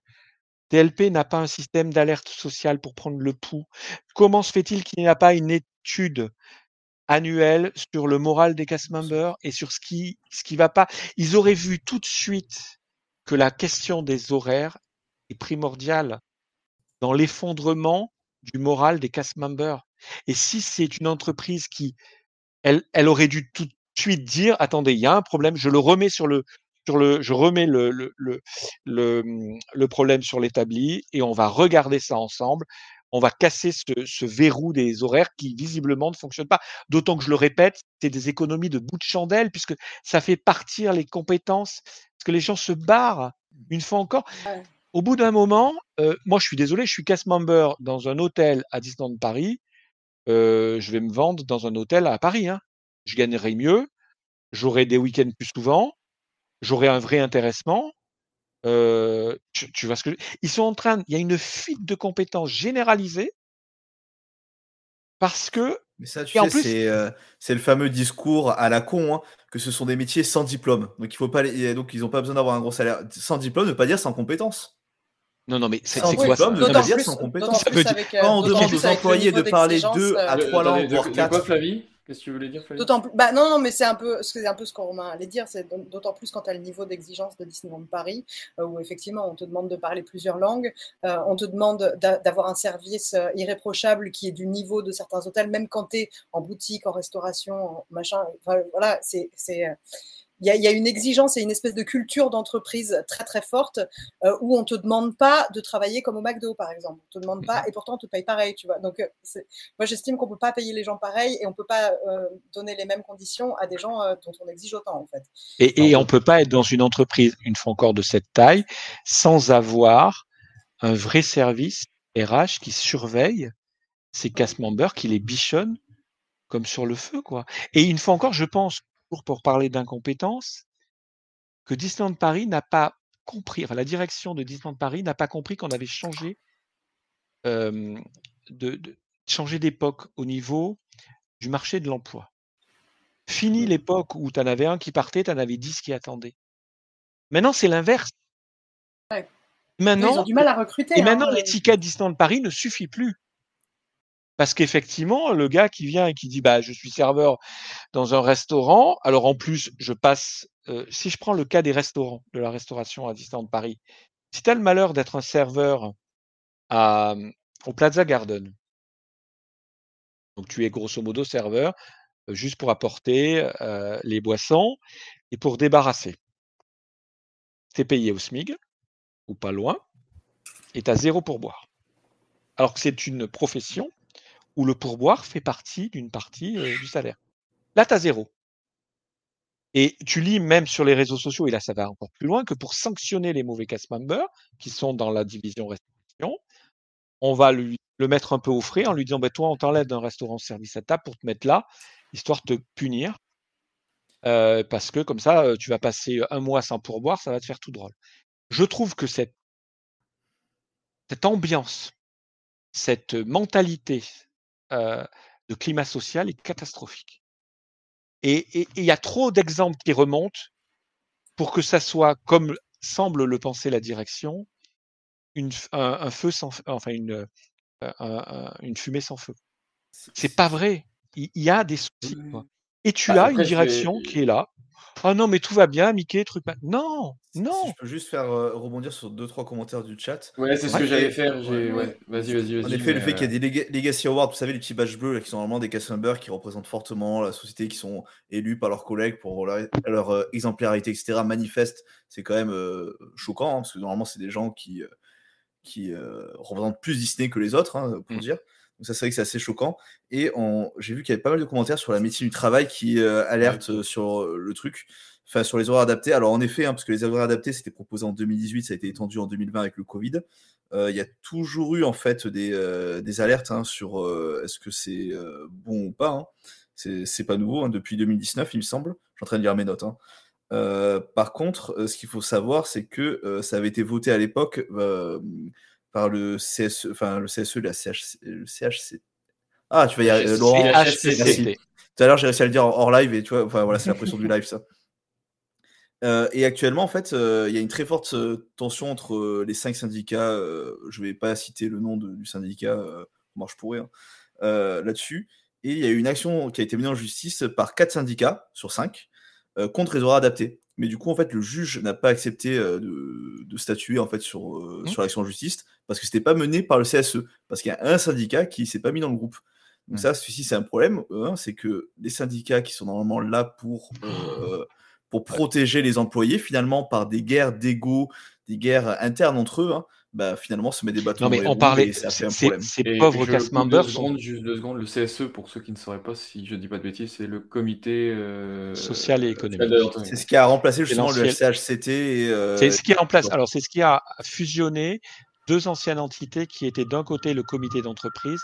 TLP n'a pas un système d'alerte sociale pour prendre le pouls Comment se fait-il qu'il n'y a pas une étude annuelle sur le moral des cast members et sur ce qui ce qui va pas? Ils auraient vu tout de suite que la question des horaires est primordiale dans l'effondrement du moral des cast members. Et si c'est une entreprise qui, elle, elle aurait dû tout de suite dire, attendez, il y a un problème, je le remets sur le, sur le, je remets le, le, le, le, le problème sur l'établi et on va regarder ça ensemble. On va casser ce, ce verrou des horaires qui visiblement ne fonctionne pas. D'autant que je le répète, c'est des économies de bout de chandelle puisque ça fait partir les compétences, parce que les gens se barrent une fois encore. Ouais. Au bout d'un moment, euh, moi je suis désolé, je suis cast member dans un hôtel à Disneyland Paris. euh, je vais me vendre dans un hôtel à Paris. Hein. Je gagnerai mieux, j'aurai des week-ends plus souvent, j'aurai un vrai intéressement. Euh, tu, tu vois ce que je- ils sont en train, il y a une fuite de compétences généralisée parce que Mais ça, tu sais, plus- c'est euh, c'est le fameux discours à la con, hein, que ce sont des métiers sans diplôme. Donc, il faut pas les- donc ils n'ont pas besoin d'avoir un gros salaire. Sans diplôme ne veut pas dire sans compétence. non non mais c'est quoi ça? diplôme, Non, ne mais veut pas D'autant dire sans compétence. Euh, Quand on demande aux employés de parler deux à trois langues, voire quatre. Qu'est-ce que tu voulais dire, D'autant plus, bah non, non, mais c'est un peu, c'est un peu ce qu'on Romain allait dire, c'est d'autant plus quand tu as le niveau d'exigence de Disneyland Paris, euh, où effectivement on te demande de parler plusieurs langues, euh, on te demande d'a- d'avoir un service euh, irréprochable qui est du niveau de certains hôtels, même quand tu es en boutique, en restauration, en machin. Voilà, c'est, il y, a, il y a une exigence et une espèce de culture d'entreprise très très forte euh, où on te demande pas de travailler comme au McDo par exemple. On te demande pas et pourtant on te paye pareil, tu vois. Donc euh, moi j'estime qu'on peut pas payer les gens pareil et on peut pas euh, donner les mêmes conditions à des gens euh, dont on exige autant en fait. Et, et on peut pas être dans une entreprise, une fois encore, de cette taille, sans avoir un vrai service RH qui surveille ces cast members, qui les bichonne comme sur le feu, quoi. Et une fois encore, je pense, pour, pour parler d'incompétence, que Disneyland Paris n'a pas compris, enfin la direction de Disneyland Paris n'a pas compris qu'on avait changé euh, de, de changer d'époque au niveau du marché de l'emploi. Fini l'époque où tu en avais un qui partait, tu en avais dix qui attendaient. Maintenant, c'est l'inverse. Ouais. Maintenant, Ils ont du mal à recruter. et hein, maintenant, euh, l'étiquette Disneyland Paris ne suffit plus. Parce qu'effectivement, le gars qui vient et qui dit bah je suis serveur dans un restaurant, alors en plus je passe, euh, si je prends le cas des restaurants, de la restauration à Disneyland Paris, si tu as le malheur d'être un serveur à, au Plaza Garden, donc tu es grosso modo serveur euh, juste pour apporter euh, les boissons et pour débarrasser. Tu es payé au SMIG ou pas loin et tu as zéro pourboire. Alors que c'est une profession où le pourboire fait partie d'une partie euh, du salaire. Là, tu as zéro. Et tu lis même sur les réseaux sociaux, et là ça va encore plus loin, que pour sanctionner les mauvais cast members qui sont dans la division restauration, on va lui, le mettre un peu au frais en lui disant bah, Toi, on t'enlève d'un restaurant service à table pour te mettre là, histoire de te punir. Euh, parce que comme ça, euh, tu vas passer un mois sans pourboire, ça va te faire tout drôle. Je trouve que cette, cette ambiance, cette mentalité euh, de climat social est catastrophique. Et il y a trop d'exemples qui remontent pour que ça soit, comme semble le penser la direction, une, un, un, feu sans, enfin une, un, un, une fumée sans feu. C'est pas vrai. Il, y a des soucis. Quoi. Et tu Bah, as après, une direction qui est là Oh non, mais tout va bien, Mickey, truc. ma- Non, Si non. je peux juste faire euh, rebondir sur deux trois commentaires du chat. Ouais, c'est ce que j'allais faire. j'ai- ouais. Ouais, vas-y, vas-y, vas-y. En effet, le fait qu'il y euh, a des lega- Legacy Awards, vous savez, les petits badges bleus là, qui sont normalement des cast members qui représentent fortement la société, qui sont élus par leurs collègues pour leur, leur, euh, exemplarité, etc., manifeste, c'est quand même euh, choquant, hein, parce que normalement, c'est des gens qui, euh, qui euh, représentent plus Disney que les autres, hein, pour Mm. dire. Donc ça, c'est vrai que c'est assez choquant. Et on- j'ai vu qu'il y avait pas mal de commentaires sur la médecine du travail qui euh, alertent euh, sur euh, le truc, enfin sur les horaires adaptés. Alors en effet, hein, parce que les horaires adaptés, c'était proposé en 2018, ça a été étendu en 2020 avec le Covid. Euh, Il y a toujours eu en fait des, euh, des alertes hein, sur est-ce que c'est bon ou pas. hein. C'est pas nouveau, hein, depuis 2019, il me semble. Je suis en train de lire mes notes. par contre, ce qu'il faut savoir, c'est que ça avait été voté à l'époque par le CSE, enfin le CSE, la CHC, le CHC. Ah, tu vas y arriver, CHC. Laurent. Merci. Tout à l'heure, j'ai réussi à le dire hors live et tu vois, enfin voilà, c'est la pression du live, ça. Euh, et actuellement, en fait, euh, il y a une très forte euh, tension entre euh, les cinq syndicats. euh, je ne vais pas citer le nom de- du syndicat, euh, moi je pourrais, hein, euh, là-dessus. Et il y a eu une action qui a été menée en justice par quatre syndicats sur cinq euh, contre les horaires adaptés. Mais du coup, en fait, le juge n'a pas accepté euh, de, de statuer en fait sur, euh, Mhm. sur l'action en justice parce que c'était pas mené par le CSE, parce qu'il y a un syndicat qui s'est pas mis dans le groupe. Donc ça, celui-ci, c'est un problème. hein, c'est que les syndicats qui sont normalement là pour euh, pour protéger les employés, finalement, par des guerres d'ego, des guerres internes entre eux, hein, bah, finalement, se met des bâtons Non, mais on parlait- Et pauvres cast members deux sont- secondes, juste deux secondes. Le CSE, pour ceux qui ne sauraient pas, si je dis pas de bêtises, c'est le comité euh, Social et économique. C'est ce qui a remplacé justement le l'ancien- CHCT et. euh, C'est ce qui remplace. bon. Alors, c'est ce qui a fusionné deux anciennes entités qui étaient d'un côté le comité d'entreprise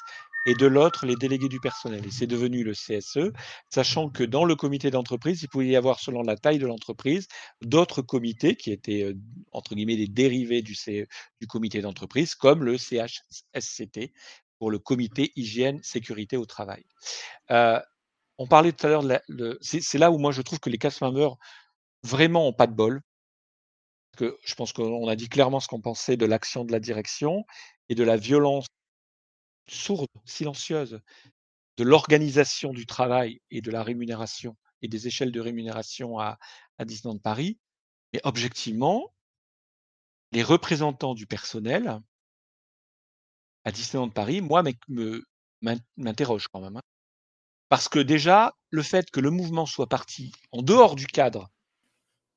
et de l'autre les délégués du personnel. Et c'est devenu le CSE, sachant que dans le comité d'entreprise, il pouvait y avoir, selon la taille de l'entreprise, d'autres comités qui étaient, euh, entre guillemets, des dérivés du, C- du comité d'entreprise, comme le CHSCT, pour le comité hygiène, sécurité au travail. Euh, on parlait tout à l'heure C'est là où moi je trouve que les cast members vraiment ont pas de bol. Que je pense qu'on a dit clairement ce qu'on pensait de l'action de la direction et de la violence sourde, silencieuse de l'organisation du travail et de la rémunération et des échelles de rémunération à, à Disneyland Paris. Mais objectivement, les représentants du personnel à Disneyland Paris, moi, m'interroge quand même. hein. Parce que déjà, le fait que le mouvement soit parti en dehors du cadre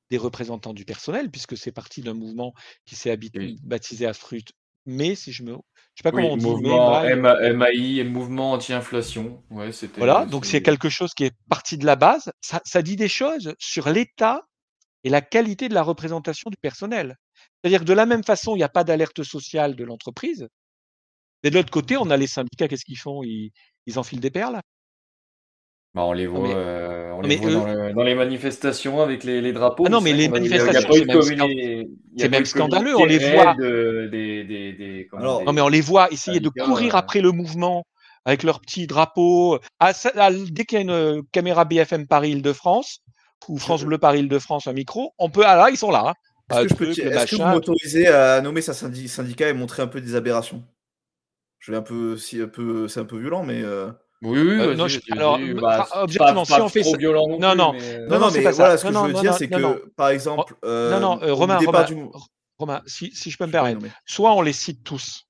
des représentants du personnel, puisque c'est parti d'un mouvement qui s'est Oui. baptisé Astrut, mais si je me, je sais pas Oui, comment on dit, mouvement MAI, mouvement anti-inflation. Ouais. Voilà, donc c'est quelque chose qui est parti de la base. Ça, ça dit des choses sur l'état et la qualité de la représentation du personnel. C'est-à-dire que de la même façon, il n'y a pas d'alerte sociale de l'entreprise. Mais de l'autre côté, on a les syndicats, qu'est-ce qu'ils font? Ils, ils enfilent des perles. Bah, on les voit, mais- euh, on non, les mais voit dans, eux- le- dans les manifestations avec les, les drapeaux. Ah non, mais c'est les manifestations, c'est même communi- scandaleux, on les voit. de- des, des, des, comment Alors, des- Non, mais on les voit essayer de courir euh, après le mouvement avec leurs petits drapeaux. Ah, ça- ah, dès qu'il y a une euh, caméra BFM Paris-Île-de-France ou France Bleu Paris-Île-de-France, un micro, on peut. Ah là, ils sont là. hein. Est-ce Ah, que, je peux que vous m'autorisez à nommer sa syndi- syndicat et montrer un peu des aberrations? Je vais un peu, si un peu, c'est un peu violent, mais. euh, Oui, oui, Euh, non, je- alors, Bah, pas- objectivement, si pas on fait trop ça- violent non, non, plus, non. mais, Non, non, c'est mais pas ça. voilà, ce que Non, je veux non, dire, c'est que, non. par exemple, euh, non, non, euh, au Romain, départ Romain, du mou- Romain, si, si je peux me permettre, soit on les cite tous.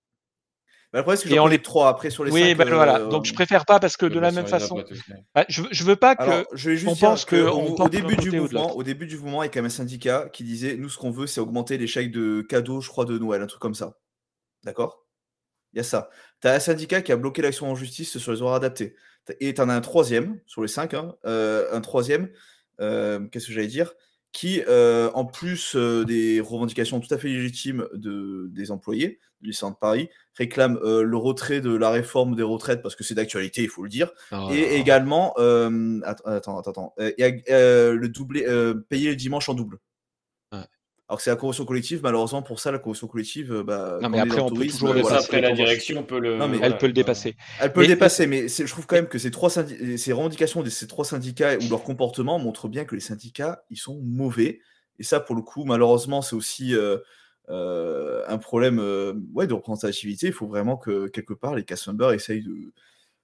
Bah, le problème, c'est que Et j'en on les- trois après sur les Oui, cinq. ben voilà. euh, Donc je préfère pas parce que de bah, la même façon, bah, je, veux- je veux pas que Alors, je vais juste on dire pense que que au, on au porte début du mouvement, au début du mouvement, il y a quand même un syndicat qui disait nous, ce qu'on veut, c'est augmenter les chèques de cadeaux, je crois, de Noël, un truc comme ça. D'accord? Il y a ça. Tu as un syndicat qui a bloqué l'action en justice sur les horaires adaptés. Et tu en as un troisième, sur les cinq, hein, euh, un troisième, euh, qu'est-ce que j'allais dire qui, euh, en plus des revendications tout à fait légitimes de, des employés du lycée de Paris, réclame le retrait de la réforme des retraites parce que c'est d'actualité, il faut le dire, Oh et également, attends, attends, attends, attends, et, le doublé, payer le dimanche en double. Alors que c'est la convention collective, malheureusement pour ça, la convention collective, euh, bah, Non, mais est après, on peut toujours voilà, après, la direction peut le. Non, mais- voilà, Elle peut le dépasser. elle peut Mais- le dépasser, mais je trouve quand même que ces trois, syndi- ces revendications de ces trois syndicats ou leur comportement montrent bien que les syndicats, ils sont mauvais. Et ça, pour le coup, malheureusement, c'est aussi euh, euh, un problème euh, ouais, de représentativité. Il faut vraiment que, quelque part, les cast members essayent de,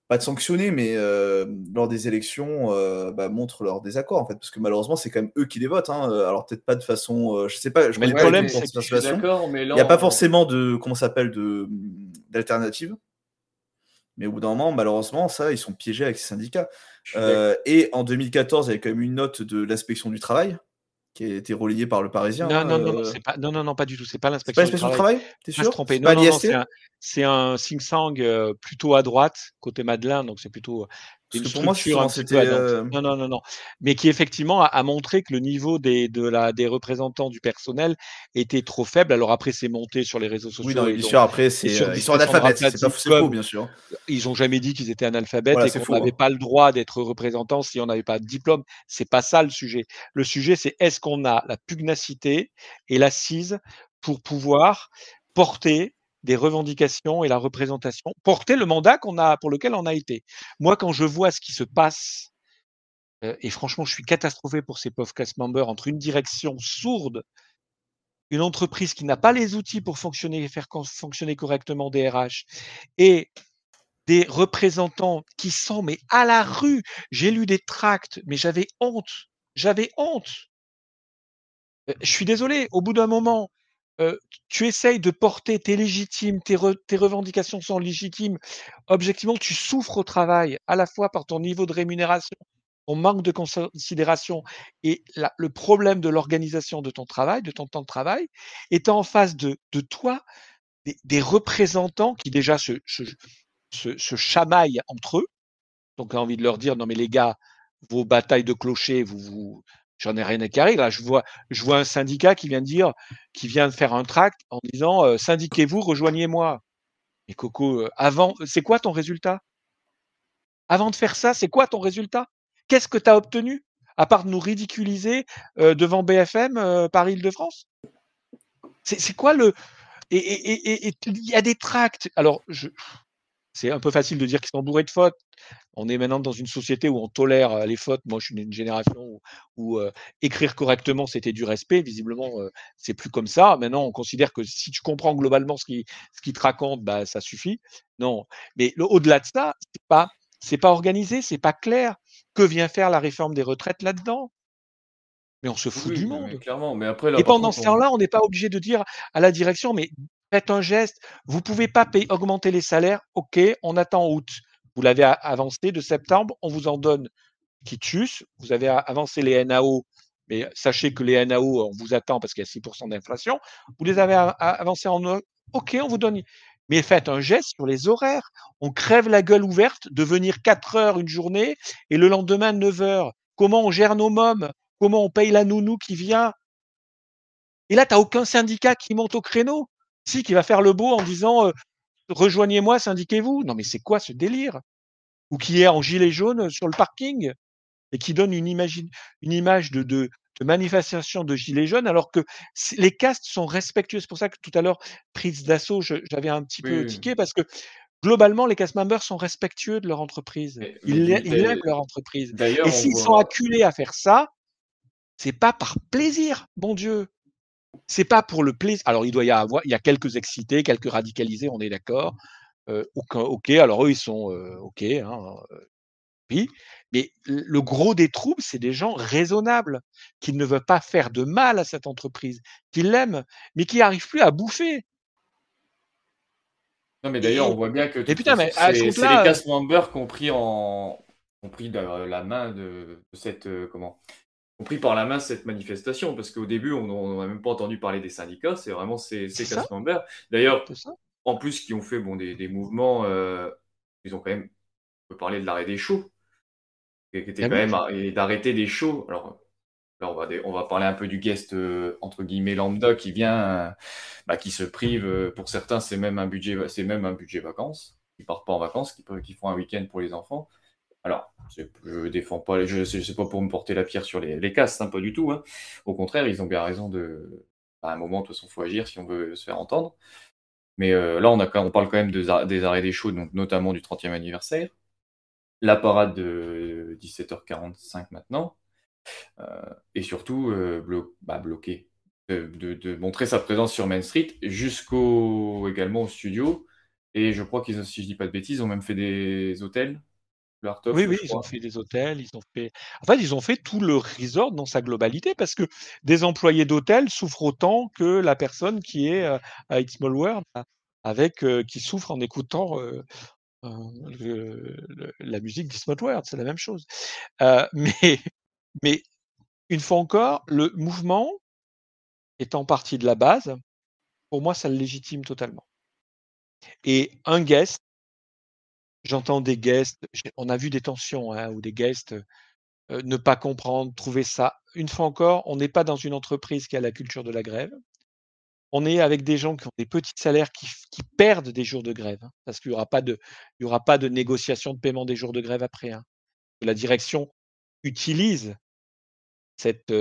pas de sanctionner, mais euh, lors des élections, euh, bah, montrent leur désaccord en fait, parce que malheureusement c'est quand même eux qui les votent. Hein, alors peut-être pas de façon, euh, je sais pas. Je Mais le problème, c'est Il n'y a pas forcément de comment s'appelle d'alternative. Mais au bout d'un moment, malheureusement, ça, ils sont piégés avec ces syndicats. Euh, et en 2014, il y avait quand même une note de l'inspection du travail qui a été relayée par le Parisien. Non, non, non, euh, pas, non, non, non, pas du tout. C'est pas l'inspection du travail. travail T'es sûr. C'est Non, non, non, c'est un, un tank euh, plutôt à droite, côté Madeleine, donc c'est plutôt Parce une pour moi, souvent, c'était. euh, Non, non, non, non. Mais qui effectivement a, a montré que le niveau des, de la, des représentants du personnel était trop faible. Alors après, c'est monté sur les réseaux sociaux. Oui, non, et bien sûr, après, c'est, sur euh, ils sont Discussion analphabètes, c'est pas- Dramatique c'est faux, bien sûr. Ils ont jamais dit qu'ils étaient analphabètes Voilà, et qu'on n'avait hein. pas le droit d'être représentant si on n'avait pas de diplôme. C'est pas ça le sujet. Le sujet, c'est est-ce qu'on a la pugnacité et l'assise pour pouvoir porter des revendications et la représentation, porter le mandat qu'on a, pour lequel on a été. Moi, quand je vois ce qui se passe, euh, et franchement, je suis catastrophé pour ces pauvres cast members entre une direction sourde, une entreprise qui n'a pas les outils pour fonctionner, faire con- fonctionner correctement des RH, et des représentants qui sont mais à la rue. J'ai lu des tracts, mais j'avais honte. J'avais honte. Euh, Je suis désolé, au bout d'un moment, tu essayes de porter, tes légitimes, tes, re- tes revendications sont légitimes. Objectivement, tu souffres au travail, à la fois par ton niveau de rémunération, ton manque de considération et le problème de l'organisation de ton travail, de ton temps de travail, et tu en face de, toi des, représentants qui déjà se, se, chamaillent entre eux. Donc, j'ai envie de leur dire, non mais les gars, vos batailles de clochers, vous, vous, j'en ai rien à carrer. Là, je vois, je vois un syndicat qui vient de dire, qui vient de faire un tract en disant, euh, syndiquez-vous, rejoignez-moi. Et Coco, euh, avant, c'est quoi ton résultat? Avant de faire ça, c'est quoi ton résultat? Qu'est-ce que tu as obtenu à part de nous ridiculiser euh, devant BFM euh, par Île-de-France? C'est quoi le et il y a des tracts. Alors, je, c'est un peu facile de dire qu'ils sont bourrés de fautes. On est maintenant dans une société où on tolère les fautes. Moi, je suis d'une génération où, où, euh, écrire correctement, c'était du respect. Visiblement, euh, c'est plus comme ça. Maintenant, on considère que si tu comprends globalement ce qui ce te racontent, bah, ça suffit. Non, mais au-delà de ça, c'est pas c'est pas organisé, c'est pas clair. Que vient faire la réforme des retraites là-dedans? Mais on se fout Oui, du monde. mais clairement. Mais après, là, Et pendant contre, ce temps-là, on n'est pas obligé de dire à la direction, mais faites un geste. Vous pouvez pas payer, augmenter les salaires. OK, on attend août. Vous l'avez avancé de septembre, on vous en donne qui. Vous avez avancé les NAO, mais sachez que les NAO, on vous attend parce qu'il y a 6% d'inflation. Vous les avez avancés en OK, on vous donne. Mais faites un geste sur les horaires. On crève la gueule ouverte de venir 4 heures une journée et le lendemain 9 heures. Comment on gère nos mômes? Comment on paye la nounou qui vient? Et là, tu n'as aucun syndicat qui monte au créneau? Si, qui va faire le beau en disant euh, rejoignez-moi, syndiquez-vous. Non, mais c'est quoi ce délire? Ou qui est en gilet jaune sur le parking et qui donne une image, une image de, de, de manifestation de gilet jaune alors que les castes sont respectueux. C'est pour ça que tout à l'heure, prise d'assaut, j'avais un petit Oui, peu oui. tiqué parce que globalement, les cast members sont respectueux de leur entreprise. Mais- Ils, mais ils aiment leur entreprise. Et s'ils sont acculés à faire ça, c'est pas par plaisir, bon Dieu. C'est pas pour le plaisir. Alors, il doit y avoir, il y a quelques excités, quelques radicalisés, on est d'accord. Euh, ok, alors eux, ils sont euh, ok, hein, euh, oui. Mais le gros des troubles, c'est des gens raisonnables, qui ne veulent pas faire de mal à cette entreprise, qui l'aiment, mais qui n'arrivent plus à bouffer. Non, mais d'ailleurs, on voit bien que c'est les cast members qui ont pris en ont pris de- la main de, de cette euh, comment ont pris par la main cette manifestation parce qu'au début on n'a même pas entendu parler des syndicats, c'est vraiment ces, ces members. D'ailleurs, en plus qui ont fait bon des, des mouvements, euh, ils ont quand même on peut parler de l'arrêt des shows, qui qui était Ah quand oui. même et d'arrêter des shows. Alors là on va on va parler un peu du guest euh, entre guillemets lambda qui vient, euh, bah, qui se prive. pour certains c'est même un budget c'est même un budget vacances. Ils partent pas en vacances, qui, peuvent- qui font un week-end pour les enfants. Alors, je défends pas, je sais c'est pas pour me porter la pierre sur les, les castes, hein, pas du tout. hein. Au contraire, ils ont bien raison de. À un moment, de toute façon, faut agir si on veut se faire entendre. Mais euh, là, on, a, parle quand même des arrêts des donc notamment du 30e anniversaire. La parade de 17h45 maintenant. Euh, et surtout, euh, bah, bloquer. De, montrer sa présence sur Main Street jusqu'au également au studio Et je crois qu'ils si je dis pas de bêtises, ont même fait des hôtels. Oui, oui, ils ont fait des hôtels, ils ont fait en fait, ils ont fait tout le resort dans sa globalité parce que des employés d'hôtel souffrent autant que la personne qui est, heu, à It's Small World avec, heu, qui souffre en écoutant, le le la musique d'It's Small World, c'est la même chose. Mais mais une fois encore, le mouvement étant parti de la base, pour moi, ça le légitime totalement. Et un guest j'entends des guests, on a vu des tensions, hein, ou des guests, heu, ne pas comprendre, trouver ça une fois encore, on n'est pas dans une entreprise qui a la culture de la grève. On est avec des gens qui ont des petits salaires, qui perdent des jours de grève, hein, parce qu'il y aura pas de il y aura pas de négociation de paiement des jours de grève après, hein. La direction utilise cette,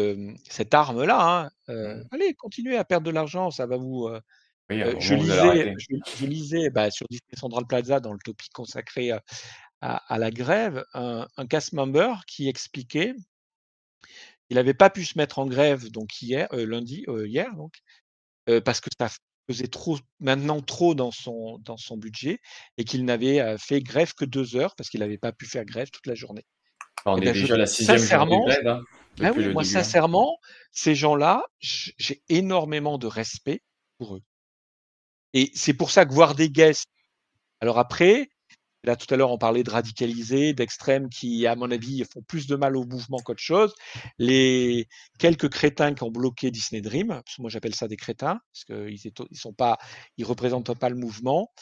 cette arme-là, hein, Mmh. allez, continuez à perdre de l'argent, ça va vous, Oui, heu, je lisais arrêter. je je lisais, bah, sur Disney Central Plaza dans le topic consacré à à à la grève, un un cast member qui expliquait il avait pas pu se mettre en grève donc hier, heu, lundi, hier donc, parce que ça faisait trop maintenant trop dans son dans son budget et qu'il n'avait, fait grève que 2 heures parce qu'il avait pas pu faire grève toute la journée. Bah, on Et est je déjà la 6e journée de sincèrement, grève, hein, depuis oui, moi début, hein. sincèrement, ces gens-là, j'ai énormément de respect pour eux. Et c'est pour ça que voir des guests alors après, là tout à l'heure on parlait de radicalisés, d'extrêmes qui, à mon avis, font plus de mal au mouvement qu'autre chose. Les quelques crétins qui ont bloqué Disney Dream, parce que moi j'appelle ça des crétins, parce qu'ils ils sont pas ils représentent pas le mouvement,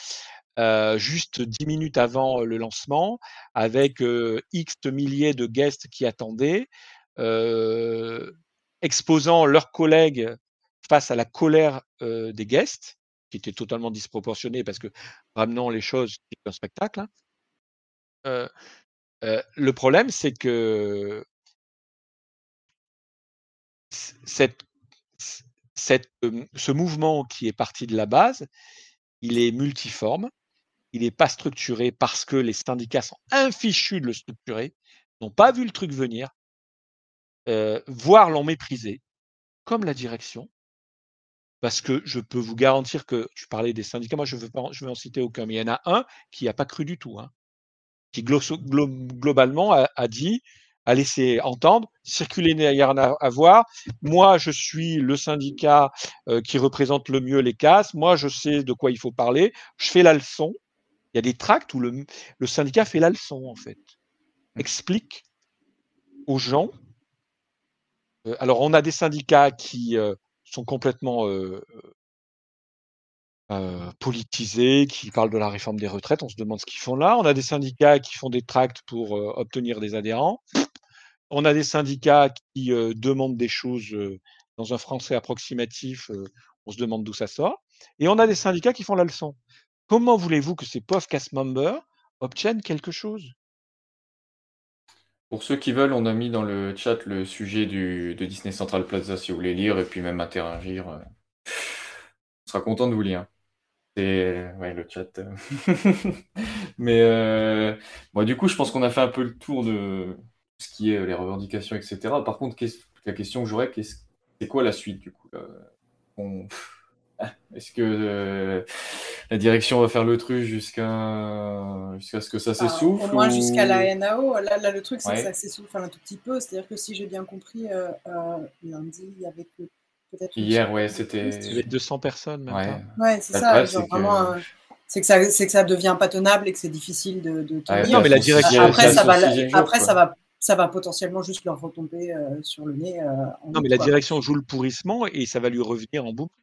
heu, juste 10 minutes avant, heu, le lancement avec, heu, X milliers de guests qui attendaient, exposant leurs collègues face à la colère, des guests, qui était totalement disproportionnée parce que ramenons les choses, c'est un spectacle, hein. Heu, heu, le problème c'est que cette cette, ce mouvement qui est parti de la base, il est multiforme, il est pas structuré parce que les syndicats sont infichus de le structurer, n'ont pas vu le truc venir heu, voire l'ont méprisé, comme la direction. Parce que je peux vous garantir que tu parlais des syndicats, moi je veux pas en je veux en citer aucun, mais il y en a un qui a pas cru du tout, hein. Qui glo globalement a a dit a laissé entendre: «Circulez, il n'y a rien à voir. Moi, je suis le syndicat, heu, qui représente le mieux les castes. Moi, je sais de quoi il faut parler. Je fais la leçon». Il y a des tracts où le syndicat fait la leçon, en fait. Explique aux gens heu, alors on a des syndicats qui, heu, sont complètement, politisés, qui parlent de la réforme des retraites, on se demande ce qu'ils font là. On a des syndicats qui font des tracts pour, obtenir des adhérents. On a des syndicats qui, demandent des choses, dans un français approximatif, on se demande d'où ça sort. Et on a des syndicats qui font la leçon. Comment voulez-vous que ces pauvres cast members obtiennent quelque chose? Pour ceux qui veulent, on a mis dans le chat le sujet de Disney Central Plaza si vous voulez lire et puis même interagir, heu on sera content de vous lire. C'est ouais, le chat, heu mais bon, du coup, je pense qu'on a fait un peu le tour de ce qui est, les revendications et cetera. Par contre, la question que j'aurais, c'est quoi la suite, du coup, est-ce que, heu, la direction va faire l'autruche jusqu'à jusqu'à ce que ça Enfin, s'essouffle au moins jusqu'à la NAO. Là là, le truc, c'est que ça s'essouffle un tout petit peu. C'est-à-dire que si j'ai bien compris, heu heu, lundi, il y avait que peut-être une Hier, ouais, c'était touristes, Il y avait 200 personnes, même ouais. c'est Bah, le ça, c'est vraiment, que heu, c'est que ça c'est que ça devient pas tenable et que c'est difficile de de Ouais, tenir. Non, mais la direction A 6e après ça va la 6e jour, après quoi. ça va ça va potentiellement juste leur retomber, sur le nez, Non, mais la direction joue le pourrissement et ça va lui revenir en boucle.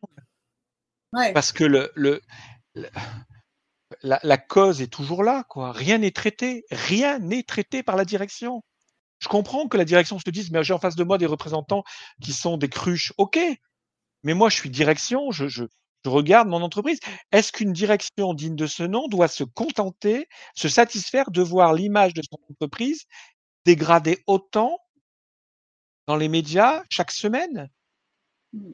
Ouais. Parce que le le le la la cause est toujours là, quoi. Rien n'est traité, rien n'est traité par la direction. Je comprends que la direction se dise: «Mais j'ai en face de moi des représentants qui sont des cruches». OK, mais moi je suis direction, je je je regarde mon entreprise. Est-ce qu'une direction digne de ce nom doit se contenter, se satisfaire de voir l'image de son entreprise dégradée autant dans les médias chaque semaine? Mmh.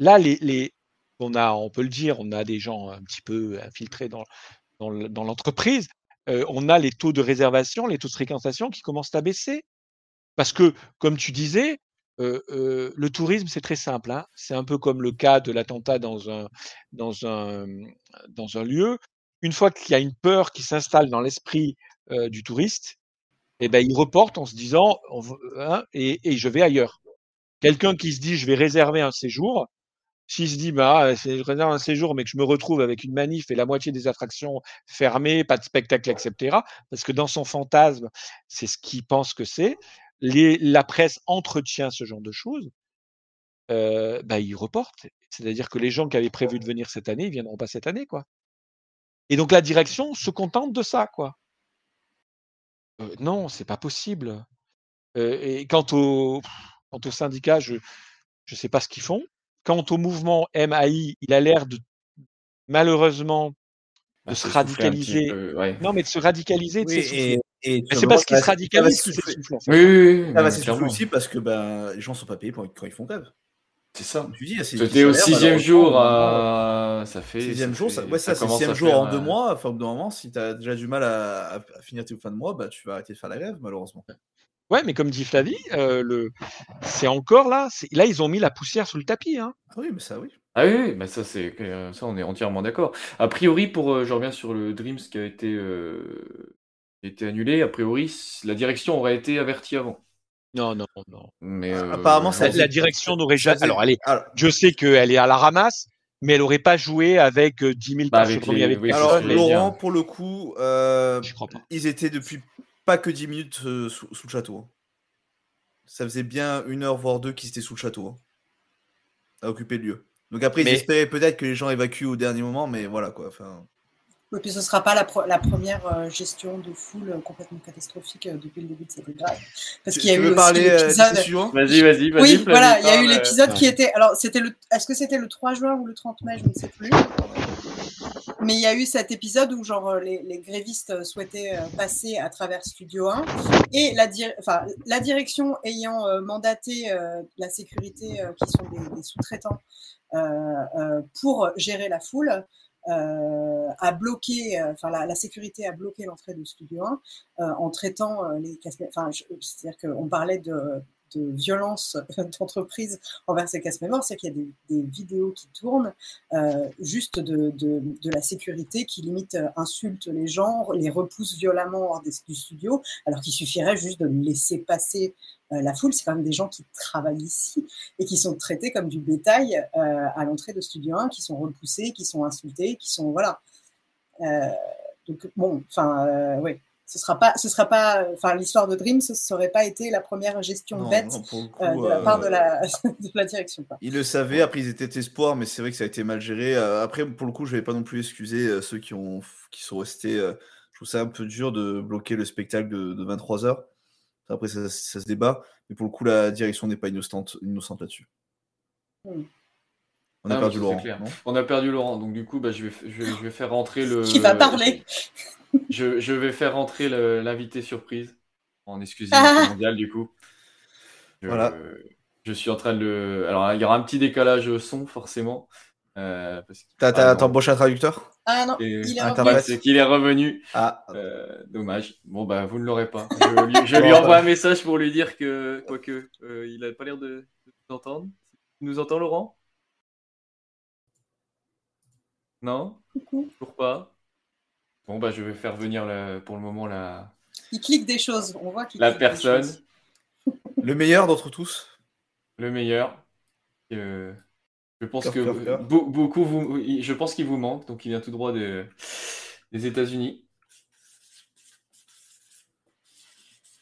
Là, les les on a on peut le dire, on a des gens un petit peu infiltrés dans l'entreprise. On a les taux de réservation, les taux de fréquentation qui commencent à baisser. Parce que, comme tu disais, le tourisme, c'est très simple, hein. C'est un peu comme le cas de l'attentat dans un lieu. une fois qu'il y a une peur qui s'installe dans l'esprit du touriste, eh ben, il reporte en se disant hein, et je vais ailleurs. Quelqu'un qui se dit je vais réserver un séjour, s'il se dit bah je réserve un séjour mais que je me retrouve avec une manif et la moitié des attractions fermées, pas de spectacle, etc. Parce que dans son fantasme, c'est ce qu'il pense que c'est. La presse entretient ce genre de choses. Euh, bah, il reporte. C'est-à-dire que les gens qui avaient prévu de venir cette année, ils viendront pas cette année, quoi. Et donc la direction se contente de ça, quoi. Non, c'est pas possible. Et quant au, syndicat, je je sais pas ce qu'ils font. Quant au mouvement MAI, il a l'air de malheureusement de Bah, se un petit radicaliser. peu, ouais. Non, mais de se radicaliser, de Oui, s'essouffler. et, et Mais c'est parce qu'il se ça va radicalise qu'il s'essouffler. s'essouffle. en fait. Oui, oui, oui, Ça va s'essouffler aussi parce que ben, les gens sont pas payés pour- quand ils font grève. C'est ça. Tu dis, il y a ces C'était au sixième jour, euh, à... ça fait. Sixième ça jour, fait- ça, ouais, ça, c'est commence sixième jour faire, en deux mois. Enfin, au bout d'un moment, si tu as déjà du mal à, à- à finir tes fins de mois, bah, tu vas arrêter de faire la grève, malheureusement. Ouais, mais comme dit Flavie, euh, le... c'est encore là. Là, ils ont mis la poussière sous le tapis. Hein. Ah oui, mais ça, oui. Ah oui, oui, bah ça, c'est, euh, ça, on est entièrement d'accord. A priori, pour, euh, je reviens sur le Dreams qui a été, euh, qui a été annulé, a priori, la direction aurait été avertie avant. Non, non, non. Mais, euh, Apparemment, ça La, direction n'aurait jamais. Alors, elle est... Alors, je sais qu'elle est à la ramasse, mais elle n'aurait pas joué avec euh, 10 000 Bah, avec les- oui, alors, Laurent, pour le coup, euh, Je crois pas. ils étaient depuis pas que 10 minutes euh, sous, sous le château. hein. Ça faisait bien une heure, voire deux qu'ils étaient sous le château. hein, à occuper le lieu. Donc après, ils Mais- espéraient peut-être que les gens évacuent au dernier moment, mais voilà quoi. Enfin, Et puis ce ne sera pas la, pro- la première euh, gestion de foule euh, complètement catastrophique euh, depuis le début de cette grève. Parce qu'il y a tu eu euh, l'épisode- Vas-y, vas-y, vas-y. Oui, voilà, il y a eu l'épisode qui était. Alors, c'était le. Est-ce que c'était le 3 juin ou le 30 mai Je ne sais plus. Mais il y a eu cet épisode où genre euh, les, grévistes euh, souhaitaient euh, passer à travers Studio 1 et la, la direction ayant mandaté la sécurité qui sont des, sous-traitants pour gérer la foule a bloqué, enfin la, sécurité a bloqué l'entrée de Studio 1 euh, en traitant les Enfin, c'est-à-dire qu'on parlait de, de violence d'entreprise envers ces casse-mémoires, c'est qu'il y a des, vidéos qui tournent euh, juste de, de, la sécurité qui limite euh, insulte les gens, les repousse violemment hors du studio, alors qu'il suffirait juste de laisser passer euh, la foule. C'est quand même des gens qui travaillent ici et qui sont traités comme du bétail euh, à l'entrée de Studio 1, qui sont repoussés, qui sont insultés, qui sont voilà. Euh, donc bon, enfin, euh, oui. Ce sera pas, ce sera pas, enfin, l'histoire de Dream, ce serait pas été la première gestion Non, bête non, coup, euh, de la part de euh, la, de la direction. quoi. Ils le savaient, après ils étaient espoirs, mais c'est vrai que ça a été mal géré. Euh, après, pour le coup, je vais pas non plus excuser ceux qui, ont, qui sont restés. je trouve ça un peu dur de bloquer le spectacle de, 23h. Après, ça, ça se débat, mais pour le coup, la direction n'est pas innocente, innocente là-dessus. Hmm. On a Ah, perdu Laurent. On a perdu Laurent, donc du coup, bah, je, vais, je, vais, je vais faire rentrer le. Qui va parler? Je, je vais faire rentrer l'invité surprise en exclusivité Ah. mondiale, du coup. Je, Voilà. Je suis en train de le. Alors, il y aura un petit décalage son, forcément. euh, embauché un traducteur? Ah non, Et- il est c'est qu'il est revenu. Ah, Euh, dommage. Bon, bah, vous ne l'aurez pas. Je lui, je lui Bon, envoie un message pour lui dire que, quoique, euh, il n'a pas l'air de, de nous entendre. Tu nous entends, Laurent? Non? Coucou. Toujours pas? Bon, bah, je vais faire venir la- pour le moment la, Il clique des choses. On voit qu'il la clique des personne, choses. le meilleur d'entre tous. le meilleur. Euh, je pense Cœur, que cœur, cœur. be- beaucoup vous, je pense qu'il vous manque, donc il vient tout droit de- des États-Unis.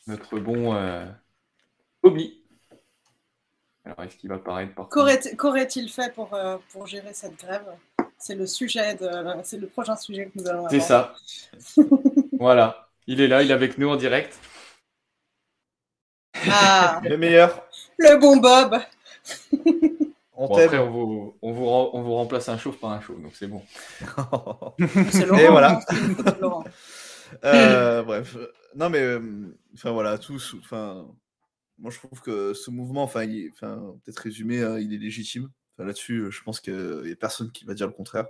Notre bon euh, Bobby. Alors, est-ce qu'il va apparaître par Qu'aurait- Qu'aurait-il fait pour, euh, pour gérer cette grève? C'est le sujet de, c'est le prochain sujet que nous allons C'est avoir. ça. voilà. Il est là, il est avec nous en direct. Ah, Le meilleur. le bon Bob. On Bon, après, on vous, on, vous, rem- on vous remplace un chauve par un chauve, donc c'est bon. C'est Laurent. Et voilà. c'est Laurent. Euh, bref, non mais euh, enfin voilà, tous, enfin, moi je trouve que ce mouvement, enfin, il- enfin, peut-être résumé, hein, il est légitime. Enfin, Là-dessus, euh, je pense qu'il n'y a personne qui va dire le contraire.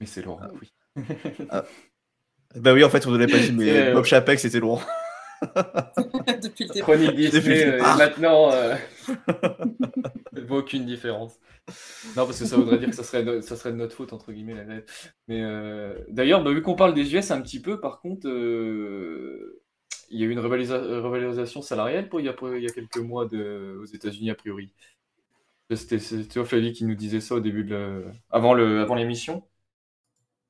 Mais c'est Laurent, oui. Bah oui, en fait, on ne l'a pas dit, mais C'est- Bob Chapek, c'était Laurent. Depuis le début. Chronique Depuis Disney, euh, et maintenant, euh, vois aucune différence. Non, parce que ça voudrait dire que ça serait, no- ça serait de notre faute, entre guillemets, la. Mais euh, d'ailleurs, bah, vu qu'on parle des US un petit peu, par contre, euh, il y a eu une revalorisation salariale pour, il, y a, il y a quelques mois de, aux États-Unis, a priori. C'était c'était Ophélie qui nous disait ça au début de la- avant le- avant l'émission.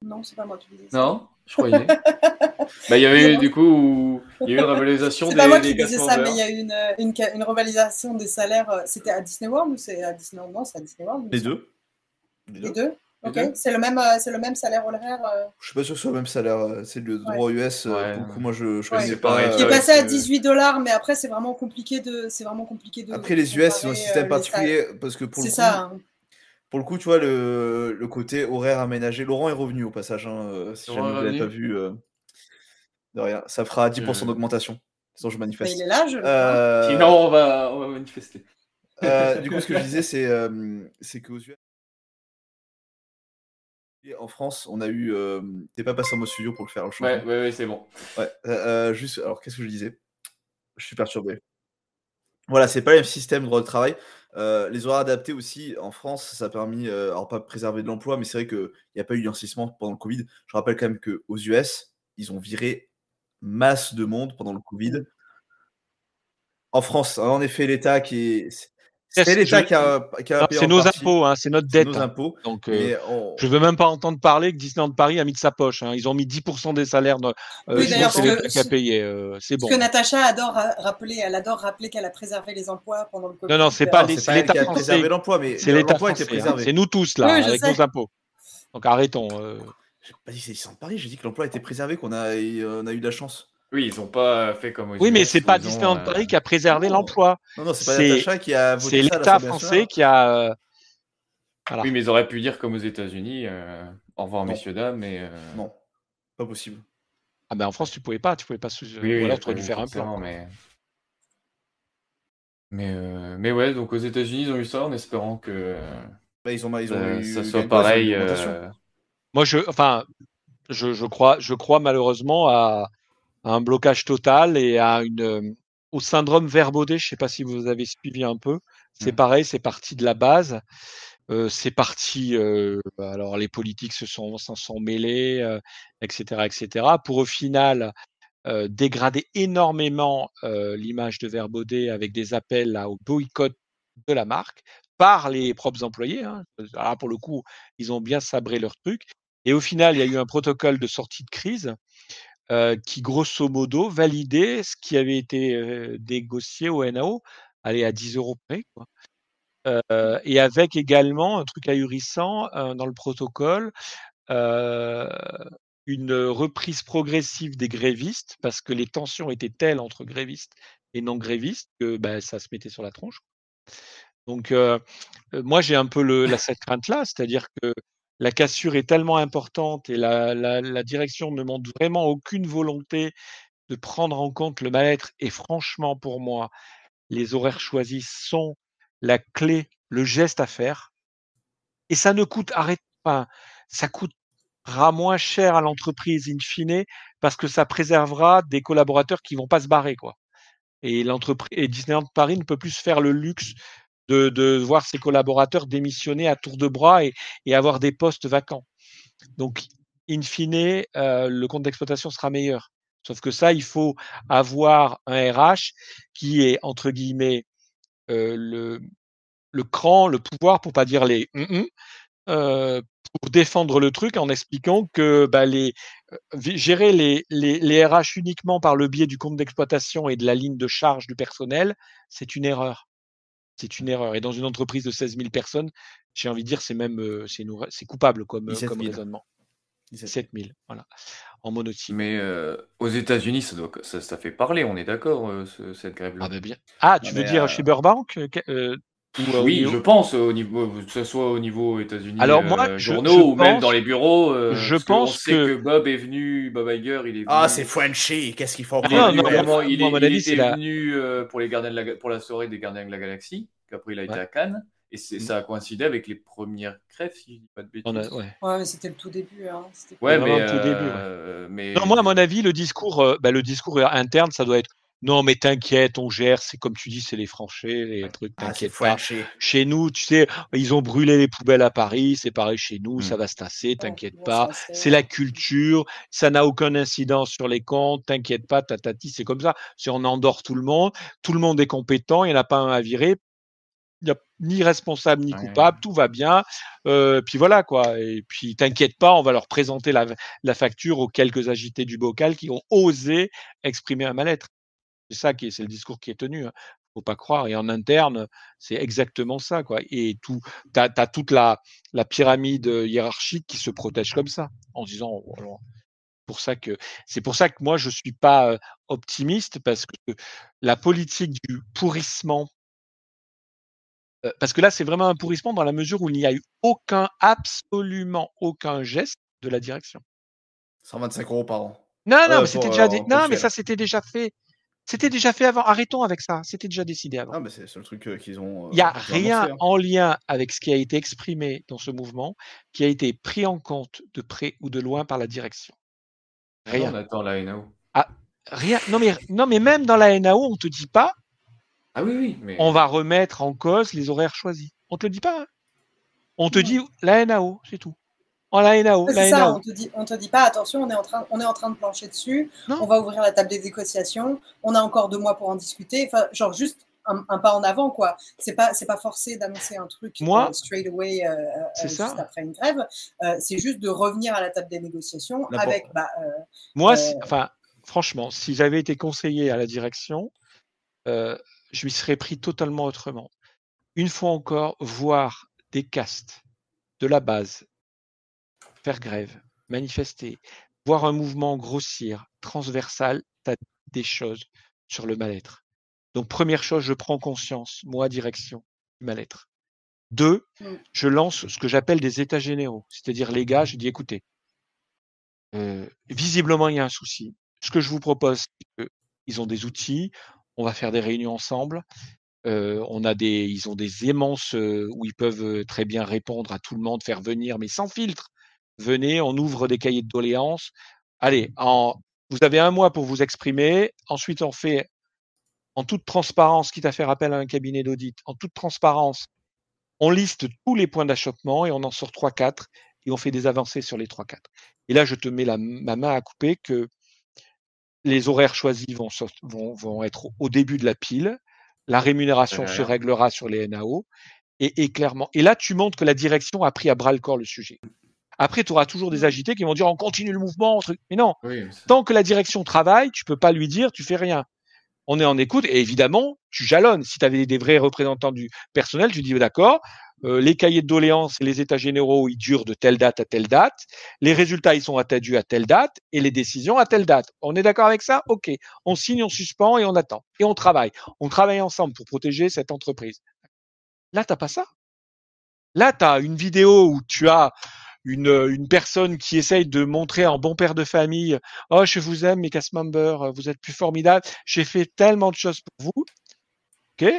Non, c'est pas moi qui disais ça. Non, je croyais. bah, il y avait eu, du coup, il y a eu une revalorisation C'est des, pas moi qui disais ça, mais il y a eu une, une, une revalorisation des salaires. euh, C'était à Disney World ou c'est à Disneyland Non, c'est à Disney World. Les deux. Les deux. Ok. C'est le, même, euh, c'est le même salaire horaire euh, Je suis pas sûr que ce soit le même salaire. euh, C'est le droit US. euh, Ouais. pour le coup, moi, je, je Ouais. pas. pareil, qui est ouais, passé à que- 18 dollars, mais après, c'est vraiment compliqué de. C'est vraiment compliqué de. Après, les US, ils ont un système euh, particulier salaires. parce que pour C'est le coup, ça. hein. pour le coup, tu vois, le, le côté horaire aménagé. Laurent est revenu au passage, hein, si jamais vous l'avez pas vu. euh, de rien. Ça fera 10% Euh. d'augmentation. Sinon, je Mais manifeste. il est là, je le vois. Euh, Sinon, on va, on va manifester. euh, du coup, ce que je disais, c'est euh, c'est qu'aux US, en France, on a eu. euh, T'es pas passé en mode studio pour le faire, le changement. Ouais, ouais, ouais, c'est bon. Ouais, euh, euh, juste, alors qu'est-ce que je disais? Je suis perturbé. Voilà, c'est pas le même système de droit de travail. Euh, les horaires adaptés aussi, en France, ça a permis, alors pas préserver de l'emploi, mais c'est vrai qu'il n'y a pas eu d'investissement pendant le Covid. Je rappelle quand même qu'aux US, ils ont viré masse de monde pendant le Covid. En France, en effet, l'État qui est. C'est l'État je- qui a, qui a Non, payé C'est en nos partie. impôts, hein, c'est notre dette. nos hein. impôts. Donc, euh, on- je veux même pas entendre parler que Disneyland Paris a mis de sa poche. hein. Ils ont mis 10% des salaires. De, euh, Oui, d'ailleurs, que c'est ce l'État que- qui a payé. euh, c'est bon. Ce que Natacha adore ra- rappeler, elle adore rappeler qu'elle a préservé les emplois pendant le Covid. Non, non, c'est Euh, pas l'État qui a français. préservé l'emploi, mais C'est l'État l'emploi a été français. hein. préservé. C'est nous tous là, Oui, avec sais. nos impôts. Donc arrêtons. euh. J'ai pas dit c'est Disneyland Paris, j'ai dit que l'emploi a été préservé, qu'on a, on a eu de la chance. Oui, ils ont pas fait comme aux Oui, mais c'est pas Disneyland euh, Paris qui a préservé l'emploi. Non, non, c'est pas Natacha qui a voté c'est l'État français qui a. euh, Voilà. Oui, mais ils auraient pu dire comme aux États-Unis euh, au revoir, Non. messieurs, dames, mais. euh, Non, pas possible. Ah ben en France, tu pouvais pas, tu pouvais pas. sous- Oui, ou oui, alors tu aurais dû oui, faire un forcément, plan. Mais... Mais, euh, mais ouais, donc aux États-Unis, ils ont eu ça en espérant que Bah, ils ont, ils ont euh, eu ça soit pareil. euh, Moi, je, enfin, je, je crois, je crois malheureusement à, à un blocage total et à une, euh, au syndrome Verbaudet. Je sais pas si vous avez suivi un peu. C'est pareil, c'est parti de la base. Euh, c'est parti. euh, alors les politiques se sont s'en sont mêlés, euh, etc., etc. Pour au final dégrader énormément l'image de Verbaudet avec des appels là, au boycott de la marque par les propres employés. Hein. Alors, pour le coup, ils ont bien sabré leur truc. Et au final, il y a eu un protocole de sortie de crise euh, qui, grosso modo, validait ce qui avait été euh, négocié au NAO, allez, à 10 euros près. Euh, et avec également un truc ahurissant dans le protocole, une reprise progressive des grévistes, parce que les tensions étaient telles entre grévistes et non grévistes que bah, ça se mettait sur la tronche. Donc, moi, j'ai un peu cette crainte-là, c'est-à-dire que la cassure est tellement importante et la, la, la direction ne montre vraiment aucune volonté de prendre en compte le mal-être. Et franchement, pour moi, les horaires choisis sont la clé, le geste à faire. Et ça ne coûte, arrête, enfin, ça coûtera moins cher à l'entreprise in fine parce que ça préservera des collaborateurs qui vont pas se barrer, quoi. Et l'entreprise, et Disneyland Paris ne peut plus se faire le luxe de, voir ses collaborateurs démissionner à tour de bras et, avoir des postes vacants. Donc, in fine, euh, le compte d'exploitation sera meilleur. Sauf que ça, il faut avoir un RH qui est, entre guillemets, euh, le, le cran, le pouvoir, pour pas dire les -mm, euh, pour défendre le truc en expliquant que bah, les, euh, gérer les, les, les RH uniquement par le biais du compte d'exploitation et de la ligne de charge du personnel, c'est une erreur. C'est une erreur. Et dans une entreprise de 16 000 personnes, j'ai envie de dire, c'est même euh, c'est coupable comme, 17 comme 000. raisonnement. 17 17 000, voilà, en monotype. Mais euh, aux États-Unis, ça, doit- ça, ça fait parler, on est d'accord, euh, ce- cette grève-là? Ah, bah bien. Ah, tu veux dire euh, chez Burbank euh, euh, ou, euh, Oui, niveau- je pense, au niveau, que ce soit au niveau États-Unis, Alors, moi, euh, journaux, je ou même dans les bureaux. euh, je pense que- que Bob est venu, Bob Iger, il est venu. Ah, c'est Frenchy, qu'est-ce qu'il faut Ah, Il est non, venu non, il, est- mon il avis, était c'est la- venu euh, pour, les gardiens de la, pour la soirée des Gardiens de la Galaxie, qu'après il a été à Cannes. Et c'est- ça a coïncidé avec les premières grèves, si je dis pas de bêtises. A- ouais. Ouais, mais c'était le tout début. Hein. C'était- Ouais, mais, le tout début, ouais. euh, mais Non, moi, à mon avis, le discours, euh, bah, le discours interne, ça doit être non, mais t'inquiète, on gère. C'est comme tu dis, c'est les franchés, les trucs. Ah, T'inquiète pas. Chez nous, tu sais, ils ont brûlé les poubelles à Paris. C'est pareil chez nous, Mm. ça va se tasser. T'inquiète pas. c'est- la culture. Ça n'a aucun incidence sur les comptes. T'inquiète pas, tatati. C'est comme ça. Si on endort tout le monde, tout le monde est compétent. Il n'y en a pas un à virer. Il n'y a ni responsable ni Ouais. coupable, tout va bien. Euh, puis voilà quoi. Et puis t'inquiète pas, on va leur présenter la, la facture aux quelques agités du bocal qui ont osé exprimer un mal-être. C'est ça qui est, c'est le discours qui est tenu. Hein. Faut pas croire. Et en interne, c'est exactement ça quoi. Et tout, t'as as toute la, la pyramide hiérarchique qui se protège comme ça, en disant. oh, alors, pour ça que c'est pour ça que moi je suis pas optimiste parce que la politique du pourrissement euh, parce que là, c'est vraiment un pourrissement dans la mesure où il n'y a eu aucun, absolument aucun geste de la direction. 125 euros par an. Non, non, Euh, mais c'était déjà, euh, pour non, mais ça, c'était déjà fait. C'était déjà fait avant. Arrêtons avec ça. C'était déjà décidé avant. Ah, mais c'est c'est le truc euh, qu'ils ont. euh, Il n'y a rien annoncé, hein. en lien avec ce qui a été exprimé dans ce mouvement qui a été pris en compte de près ou de loin par la direction. Rien. on attend la NAO. Ah, rien. Non, mais, non, mais même dans la NAO, on te dit pas, Ah oui, oui, mais on va remettre en cause les horaires choisis. On te le dit pas. hein. On te dit la NAO, c'est tout. En Ouais, la C'est ça, on te dit, on te dit pas attention, on est en train, on est en train de plancher dessus, Non. on va ouvrir la table des négociations, on a encore deux mois pour en discuter, enfin, genre juste un, un pas en avant, quoi. C'est pas, c'est pas forcé d'annoncer un truc Moi, euh, straight away euh, euh, juste ça. après une grève. Euh, c'est juste de revenir à la table des négociations avec, bah, euh, Moi, Euh, enfin, franchement, si j'avais été conseiller à la direction, euh, je m'y serais pris totalement autrement. Une fois encore, voir des castes de la base faire grève, manifester, voir un mouvement grossir, transversal, tu as des choses sur le mal-être. Donc, première chose, je prends conscience, moi, direction, du mal-être. Deux, Mm. je lance ce que j'appelle des états généraux. C'est-à-dire, les gars, je dis, écoutez, euh, visiblement, il y a un souci. Ce que je vous propose, c'est qu'ils ont des outils, on va faire des réunions ensemble. Euh, on a des, ils ont des aimances euh, où ils peuvent très bien répondre à tout le monde, faire venir, mais sans filtre. Venez, on ouvre des cahiers de doléances. Allez, en, vous avez un mois pour vous exprimer. Ensuite, on fait en toute transparence, quitte à faire appel à un cabinet d'audit, en toute transparence, on liste tous les points d'achoppement et on en sort 3-4 et on fait des avancées sur les 3-4. Et là, je te mets la, ma main à couper que les horaires choisis vont, sort- vont, vont être au- au début de la pile, la rémunération Ouais. se réglera sur les NAO, et, et clairement. Et là, tu montres que la direction a pris à bras le corps le sujet. Après, tu auras toujours des agités qui vont dire on continue le mouvement. truc. Mais non, oui, tant que la direction travaille, tu peux pas lui dire tu fais rien. On est en écoute et évidemment, tu jalonnes. Si tu avais des vrais représentants du personnel, tu dis d'accord, euh, les cahiers de doléances et les états généraux, ils durent de telle date à telle date. Les résultats, ils sont attendus à telle date et les décisions à telle date. On est d'accord avec ça? Ok. On signe, on suspend et on attend. Et on travaille. On travaille ensemble pour protéger cette entreprise. Là, t'as pas ça. Là, tu as une vidéo où tu as une, une personne qui essaye de montrer en bon père de famille Oh, je vous aime, mes cast members, vous êtes plus formidables. J'ai fait tellement de choses pour vous.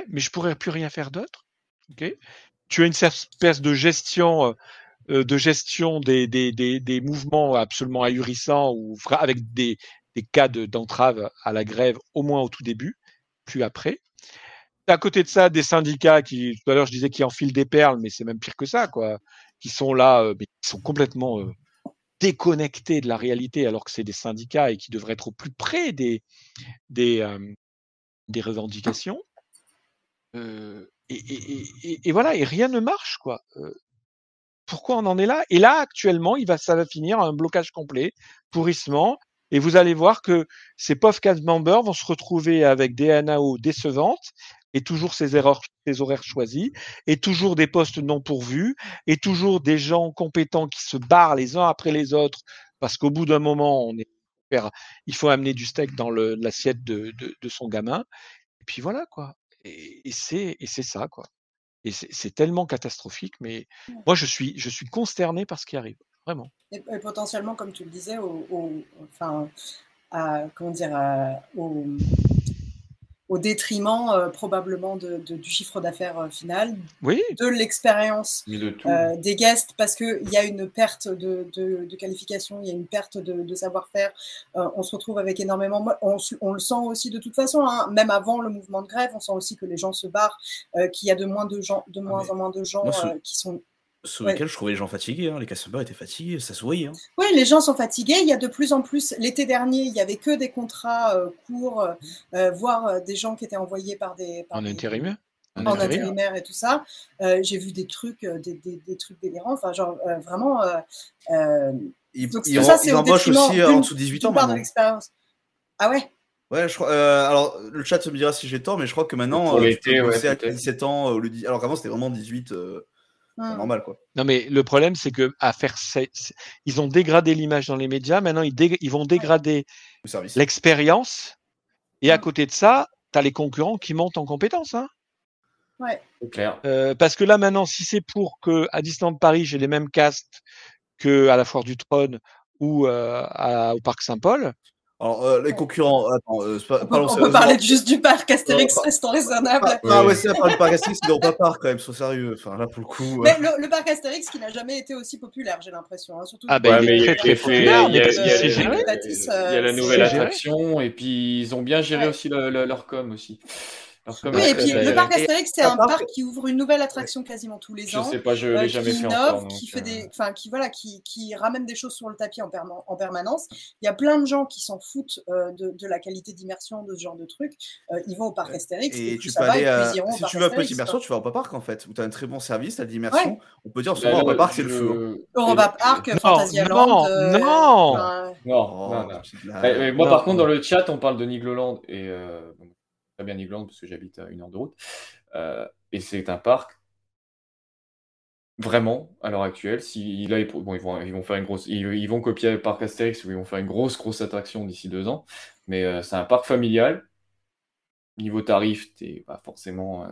Mais je pourrais plus rien faire d'autre. OK. Tu as une espèce de gestion, euh, de gestion des, des, des, des mouvements absolument ahurissants ou avec des, cas de- d'entrave à la grève, au moins au tout début, plus après. À côté de ça, des syndicats qui, tout à l'heure, je disais qui enfilent des perles, mais c'est même pire que ça, quoi, qui sont là, euh, mais qui sont complètement euh, déconnectés de la réalité, alors que c'est des syndicats et qui devraient être au plus près des, des, euh, des revendications. Et, voilà, et rien ne marche, quoi. Pourquoi on en est là? Et là, actuellement, il va, ça va finir un blocage complet, pourrissement, et vous allez voir que ces pauvres cast members vont se retrouver avec des NAO décevantes et toujours ces erreurs, ces horaires choisis, et toujours des postes non pourvus, et toujours des gens compétents qui se barrent les uns après les autres, parce qu'au bout d'un moment, on est, il faut amener du steak dans l'assiette de, de, de son gamin. Et puis voilà, quoi. Et, et c'est ça, quoi. Et c'est tellement catastrophique, mais moi, je suis, je suis consterné par ce qui arrive, vraiment. Et, et potentiellement, comme tu le disais, au, au- enfin, à, comment dire, à- au, au détriment euh, probablement de, de- du chiffre d'affaires euh, final, Oui. de l'expérience de euh, des guests, parce qu'il y a une perte de, de, de qualification, il y a une perte de, de savoir-faire. Euh, on se retrouve avec énormément. On, le sent aussi de toute façon, hein, même avant le mouvement de grève, on sent aussi que les gens se barrent, euh, qu'il y a de moins, de gens, de moins Ah, mais en moins de gens moi, euh, qui sont. Ce Ouais. week-end, je trouvais les gens fatigués. hein. Les customers étaient fatigués, ça se voyait. hein. Oui, les gens sont fatigués. Il y a de plus en plus. L'été dernier, il y avait que des contrats euh, courts, euh, euh, voire euh, des gens qui étaient envoyés par des. par En des- intérimaire? En intérimaire? intérimaire et tout ça. Euh, J'ai vu des trucs, des, des- des trucs délirants. Enfin, genre euh, vraiment. euh, euh, Ils, donc ils ça, c'est ils au embauchent aussi en dessous de 18 d'une ans de maintenant. l'expérience. Ah ouais? Ouais, je crois. euh, alors, le chat me dira si j'ai tort, mais je crois que maintenant, euh, tu l'été, peux ouais, bosser à peut-être. 17 ans. euh, au lieu de- Alors qu'avant, c'était vraiment 18, euh, Hmm. normal, quoi. Non, mais le problème, c'est que à faire, c'est- c'est- ils ont dégradé l'image dans les médias. Maintenant, ils, dég- ils vont dégrader Le service. l'expérience. Et à côté de ça, tu as les concurrents qui montent en compétences. Hein. Ouais. C'est clair. Euh, parce que là, maintenant, si c'est pour que à Disneyland Paris, j'ai les mêmes castes que à la Foire du Trône ou euh, à- au Parc Saint-Paul, Alors, euh, les concurrents. Attends, euh, c'est pas- On peut, parlons on peut sérieusement. parler juste du parc Astérix, Euh, restant raisonnable. Ah, ah ouais, c'est la part du parc Astérix, n'ont pas part quand même, sois sérieux. Enfin, là, pour le coup. euh, Mais le, le parc Astérix qui n'a jamais été aussi populaire, j'ai l'impression. hein, surtout Ah ben, Ouais, il mais est très, très populaire, il y a- mais parce il y a- euh, la c'est nouvelle attraction et puis ils ont bien géré Ouais. aussi le- le- leur com aussi. Oui, et puis le parc Astérix, c'est un parc qui ouvre une nouvelle attraction quasiment tous les Je ans. sais pas, je euh, l'ai jamais qui fait innove, encore. qui fait euh, des, enfin qui voilà, qui, qui ramène des choses sur le tapis en, perma- en permanence. Il y a plein de gens qui s'en foutent euh, de, de la qualité d'immersion de ce genre de trucs. Euh, ils vont au parc Astérix et, Et tu ça peux va, aller et puis à... ils iront au Si tu veux un peu d'immersion, tu vas au Europa Park en fait, où tu as un très bon service, tu as de l'immersion. On peut dire en ce moment, là, Europa Park, c'est le je- feu. hein. Europa Park, Non, Fantasyland. non, non. enfin, Non, Oh, moi, par contre, dans le chat, on parle de Nigloland et très bien Nigloland parce que j'habite à une heure de route. Euh, et c'est un parc vraiment à l'heure actuelle. Si là, ils, bon, ils vont, ils vont faire une grosse, ils, vont copier le parc Astérix où ils vont faire une grosse, grosse attraction d'ici deux ans. Mais euh, c'est un parc familial. Niveau tarif, t'es pas forcément euh,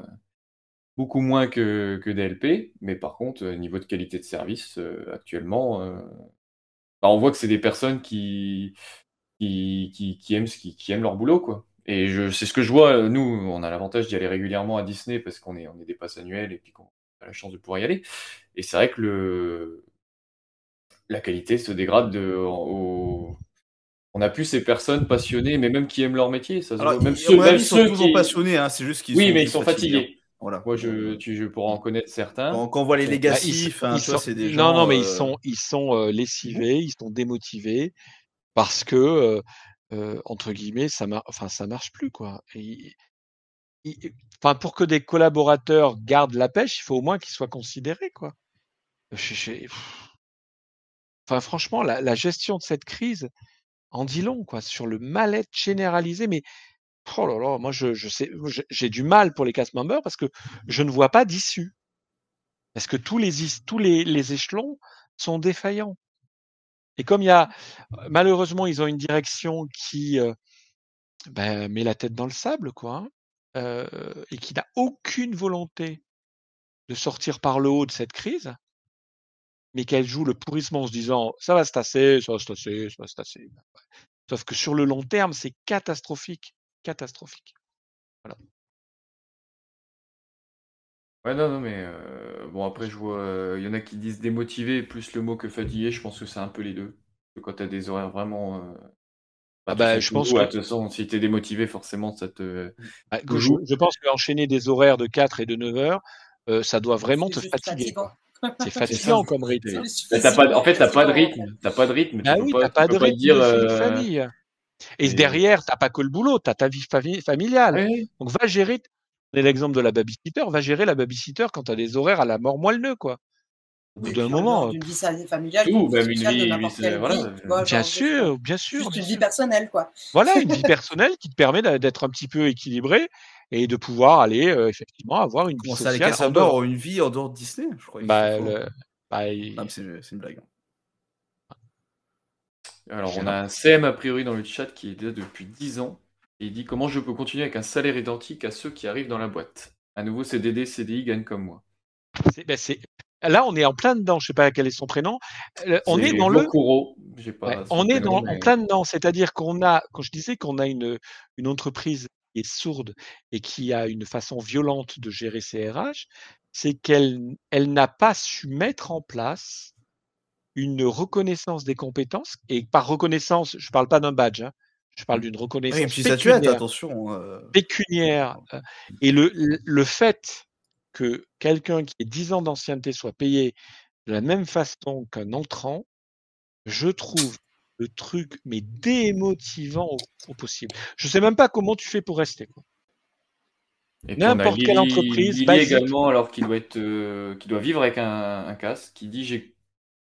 beaucoup moins que, que DLP, mais par contre, euh, niveau de qualité de service, euh, actuellement, euh, bah, on voit que c'est des personnes qui, qui, qui, aiment, qui, qui aiment leur boulot, quoi. Et c'est ce que je vois, euh, nous, on a l'avantage d'y aller régulièrement à Disney parce qu'on est, on est des passes annuelles et puis qu'on a la chance de pouvoir y aller. Et c'est vrai que le, la qualité se dégrade de, au, on a plus ces personnes passionnées, mais même qui aiment leur métier. Ça se Alors, voit. même ceux, avis, même sont ceux toujours qui... passionnés, hein, c'est juste qu'ils Oui, sont mais ils sont fatigués, hein. fatigués. Voilà. Moi, je, tu, je pourrais en connaître certains. Quand, quand on voit les Bah, tu vois, sont, c'est des non, gens. non, mais ils euh, sont, ils sont euh, lessivés, ils sont démotivés parce que, euh, euh, entre guillemets, ça, mar- enfin, ça marche plus, quoi. Enfin, pour que des collaborateurs gardent la pêche, il faut au moins qu'ils soient considérés, quoi. Je- je-. Enfin, franchement, la, la gestion de cette crise en dit long, quoi, sur le mal-être généralisé. Mais oh là là, moi, je, je sais, j'ai du mal pour les cast members parce que je ne vois pas d'issue. Parce que tous les, tous les, les échelons sont défaillants. Et comme il y a, malheureusement, ils ont une direction qui euh, ben, met la tête dans le sable, quoi, hein, euh, et qui n'a aucune volonté de sortir par le haut de cette crise, mais qu'elle joue le pourrissement en se disant ça va se tasser, ça va se tasser, ça va se tasser. Ben. Sauf que sur le long terme, c'est catastrophique, catastrophique. Voilà. Ouais, non, non, mais euh, bon, après, je vois, euh, il y en a qui disent démotivé, plus le mot que fatigué, je pense que c'est un peu les deux. Parce que quand tu as des horaires vraiment. euh, Ah bah, bah, je pense tout, que à toute façon, si tu es démotivé, forcément, ça te. Ah, que je, pense qu'enchaîner des horaires de 4 et de 9 heures, euh, ça doit vraiment c'est te juste fatiguer. fatigant. quoi. C'est fatigant comme rythme. Juste Bah, t'as pas, en fait, t'as pas de fatigant. rythme. T'as pas de rythme. Tu peux oui, pas, t'as tu pas peux de pas te rythme dire. de de euh, famille. Et et- derrière, t'as pas que le boulot, t'as ta vie fami- familiale. Ouais, Donc va gérer, l'exemple de la babysitter, va gérer la babysitter quand t'as des horaires à la mort moelleux, quoi. Au bout d'un moment, d'une vie familiale, vie même une vie, une bien genre, sûr, bien sûr, juste bien une vie personnelle, quoi. Voilà, une vie personnelle qui te permet d'être un petit peu équilibré et de pouvoir aller euh, effectivement avoir une vie Comment ça, les sociale cast en dehors. une vie en dehors de Disney? Je crois. Bah, le- bah, c'est une blague. Alors, J'ai on a un CM a priori dans le chat qui est là depuis 10 ans. Et il dit comment je peux continuer avec un salaire identique à ceux qui arrivent dans la boîte? À nouveau, CDD, CDI gagnent comme moi. c'est- bah, Là, on est en plein dedans. Je sais pas quel est son prénom. On est dans le. Pas Ouais, on est en plein dedans. C'est-à-dire qu'on a, quand je disais qu'on a une, une entreprise qui est sourde et qui a une façon violente de gérer ses RH, c'est qu'elle elle n'a pas su mettre en place une reconnaissance des compétences. Et par reconnaissance, je ne parle pas d'un badge, hein, je parle d'une reconnaissance Oui, et puis pécuniaire. attention. euh, pécuniaire. euh, Et le, le- fait que quelqu'un qui ait 10 ans d'ancienneté soit payé de la même façon qu'un entrant, je trouve le truc mais démotivant au, au possible. Je sais même pas comment tu fais pour rester. quoi. Et N'importe quelle entreprise Lily également, alors qu'il doit être, euh, qui doit vivre avec un, un casque, qui dit j'ai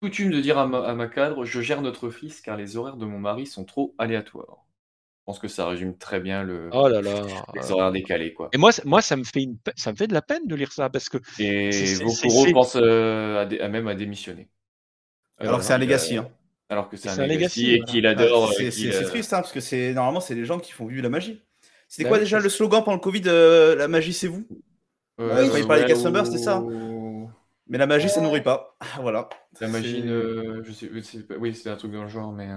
coutume de dire à ma, à ma cadre, je gère notre fils car les horaires de mon mari sont trop aléatoires. Je pense que ça résume très bien le, Oh là là. les euh, décalés, quoi. Et moi, ça- moi, ça me fait une, ça me fait de la peine de lire ça parce que Et c'est- pense euh, à, dé- à même à démissionner. Alors que c'est un a- legacy, hein. Alors que c'est un, un legacy, legacy, et qu'il adore. Ah, c'est euh, euh, triste, hein, parce que c'est normalement c'est les gens qui font vivre la magie. C'était Bah quoi déjà le slogan pendant le Covid euh, La magie c'est vous? Euh, Quand il parlait ouais, des members, c'était ça Mais la magie ça nourrit pas. Voilà. La magie, je sais, oui, c'est un truc dans le genre, mais.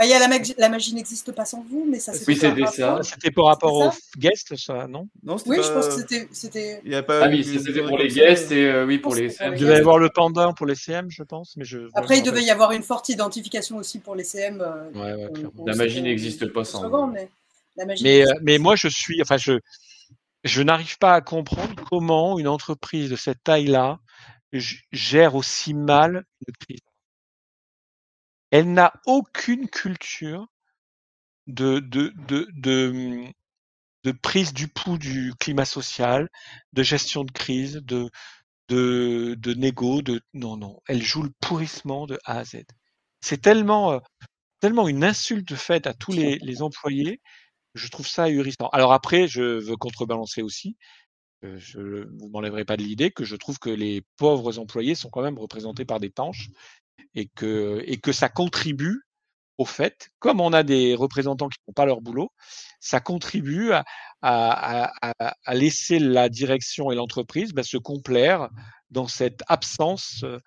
Euh, Bah, il y a la, magie, la magie n'existe pas sans vous, mais ça c'est Oui, c'était ça. rapport- c'était par rapport aux guests, ça, non? Non, c'était Oui, pas- je pense que c'était- c'était. Il y a pas Ah oui, c'était de- pour les guests et euh, oui, pour les CM. Il devait y avoir le pendant pour les CM, je pense, mais je. Après, je il devait y avoir une forte identification aussi pour les CM. euh, rappelle. Ouais, ouais, on- clairement. on La magie n'existe pas le sans vous. mais la magie Mais, euh, moi, je suis, enfin, je, je n'arrive pas à comprendre comment une entreprise de cette taille-là gère aussi mal une crise. Elle n'a aucune culture de, de, de, de, de prise du pouls du climat social, de gestion de crise, de, de, de négo, de, non, non. Elle joue le pourrissement de A à Z. C'est tellement, euh, tellement une insulte faite à tous les, les employés je trouve ça ahurissant. Alors après, je veux contrebalancer aussi, euh, je vous m'enlèverez pas de l'idée que je trouve que les pauvres employés sont quand même représentés par des tanches et que, et que ça contribue au fait, comme on a des représentants qui font pas leur boulot, ça contribue à, à, à, à laisser la direction et l'entreprise bah, se complaire dans cette absence euh,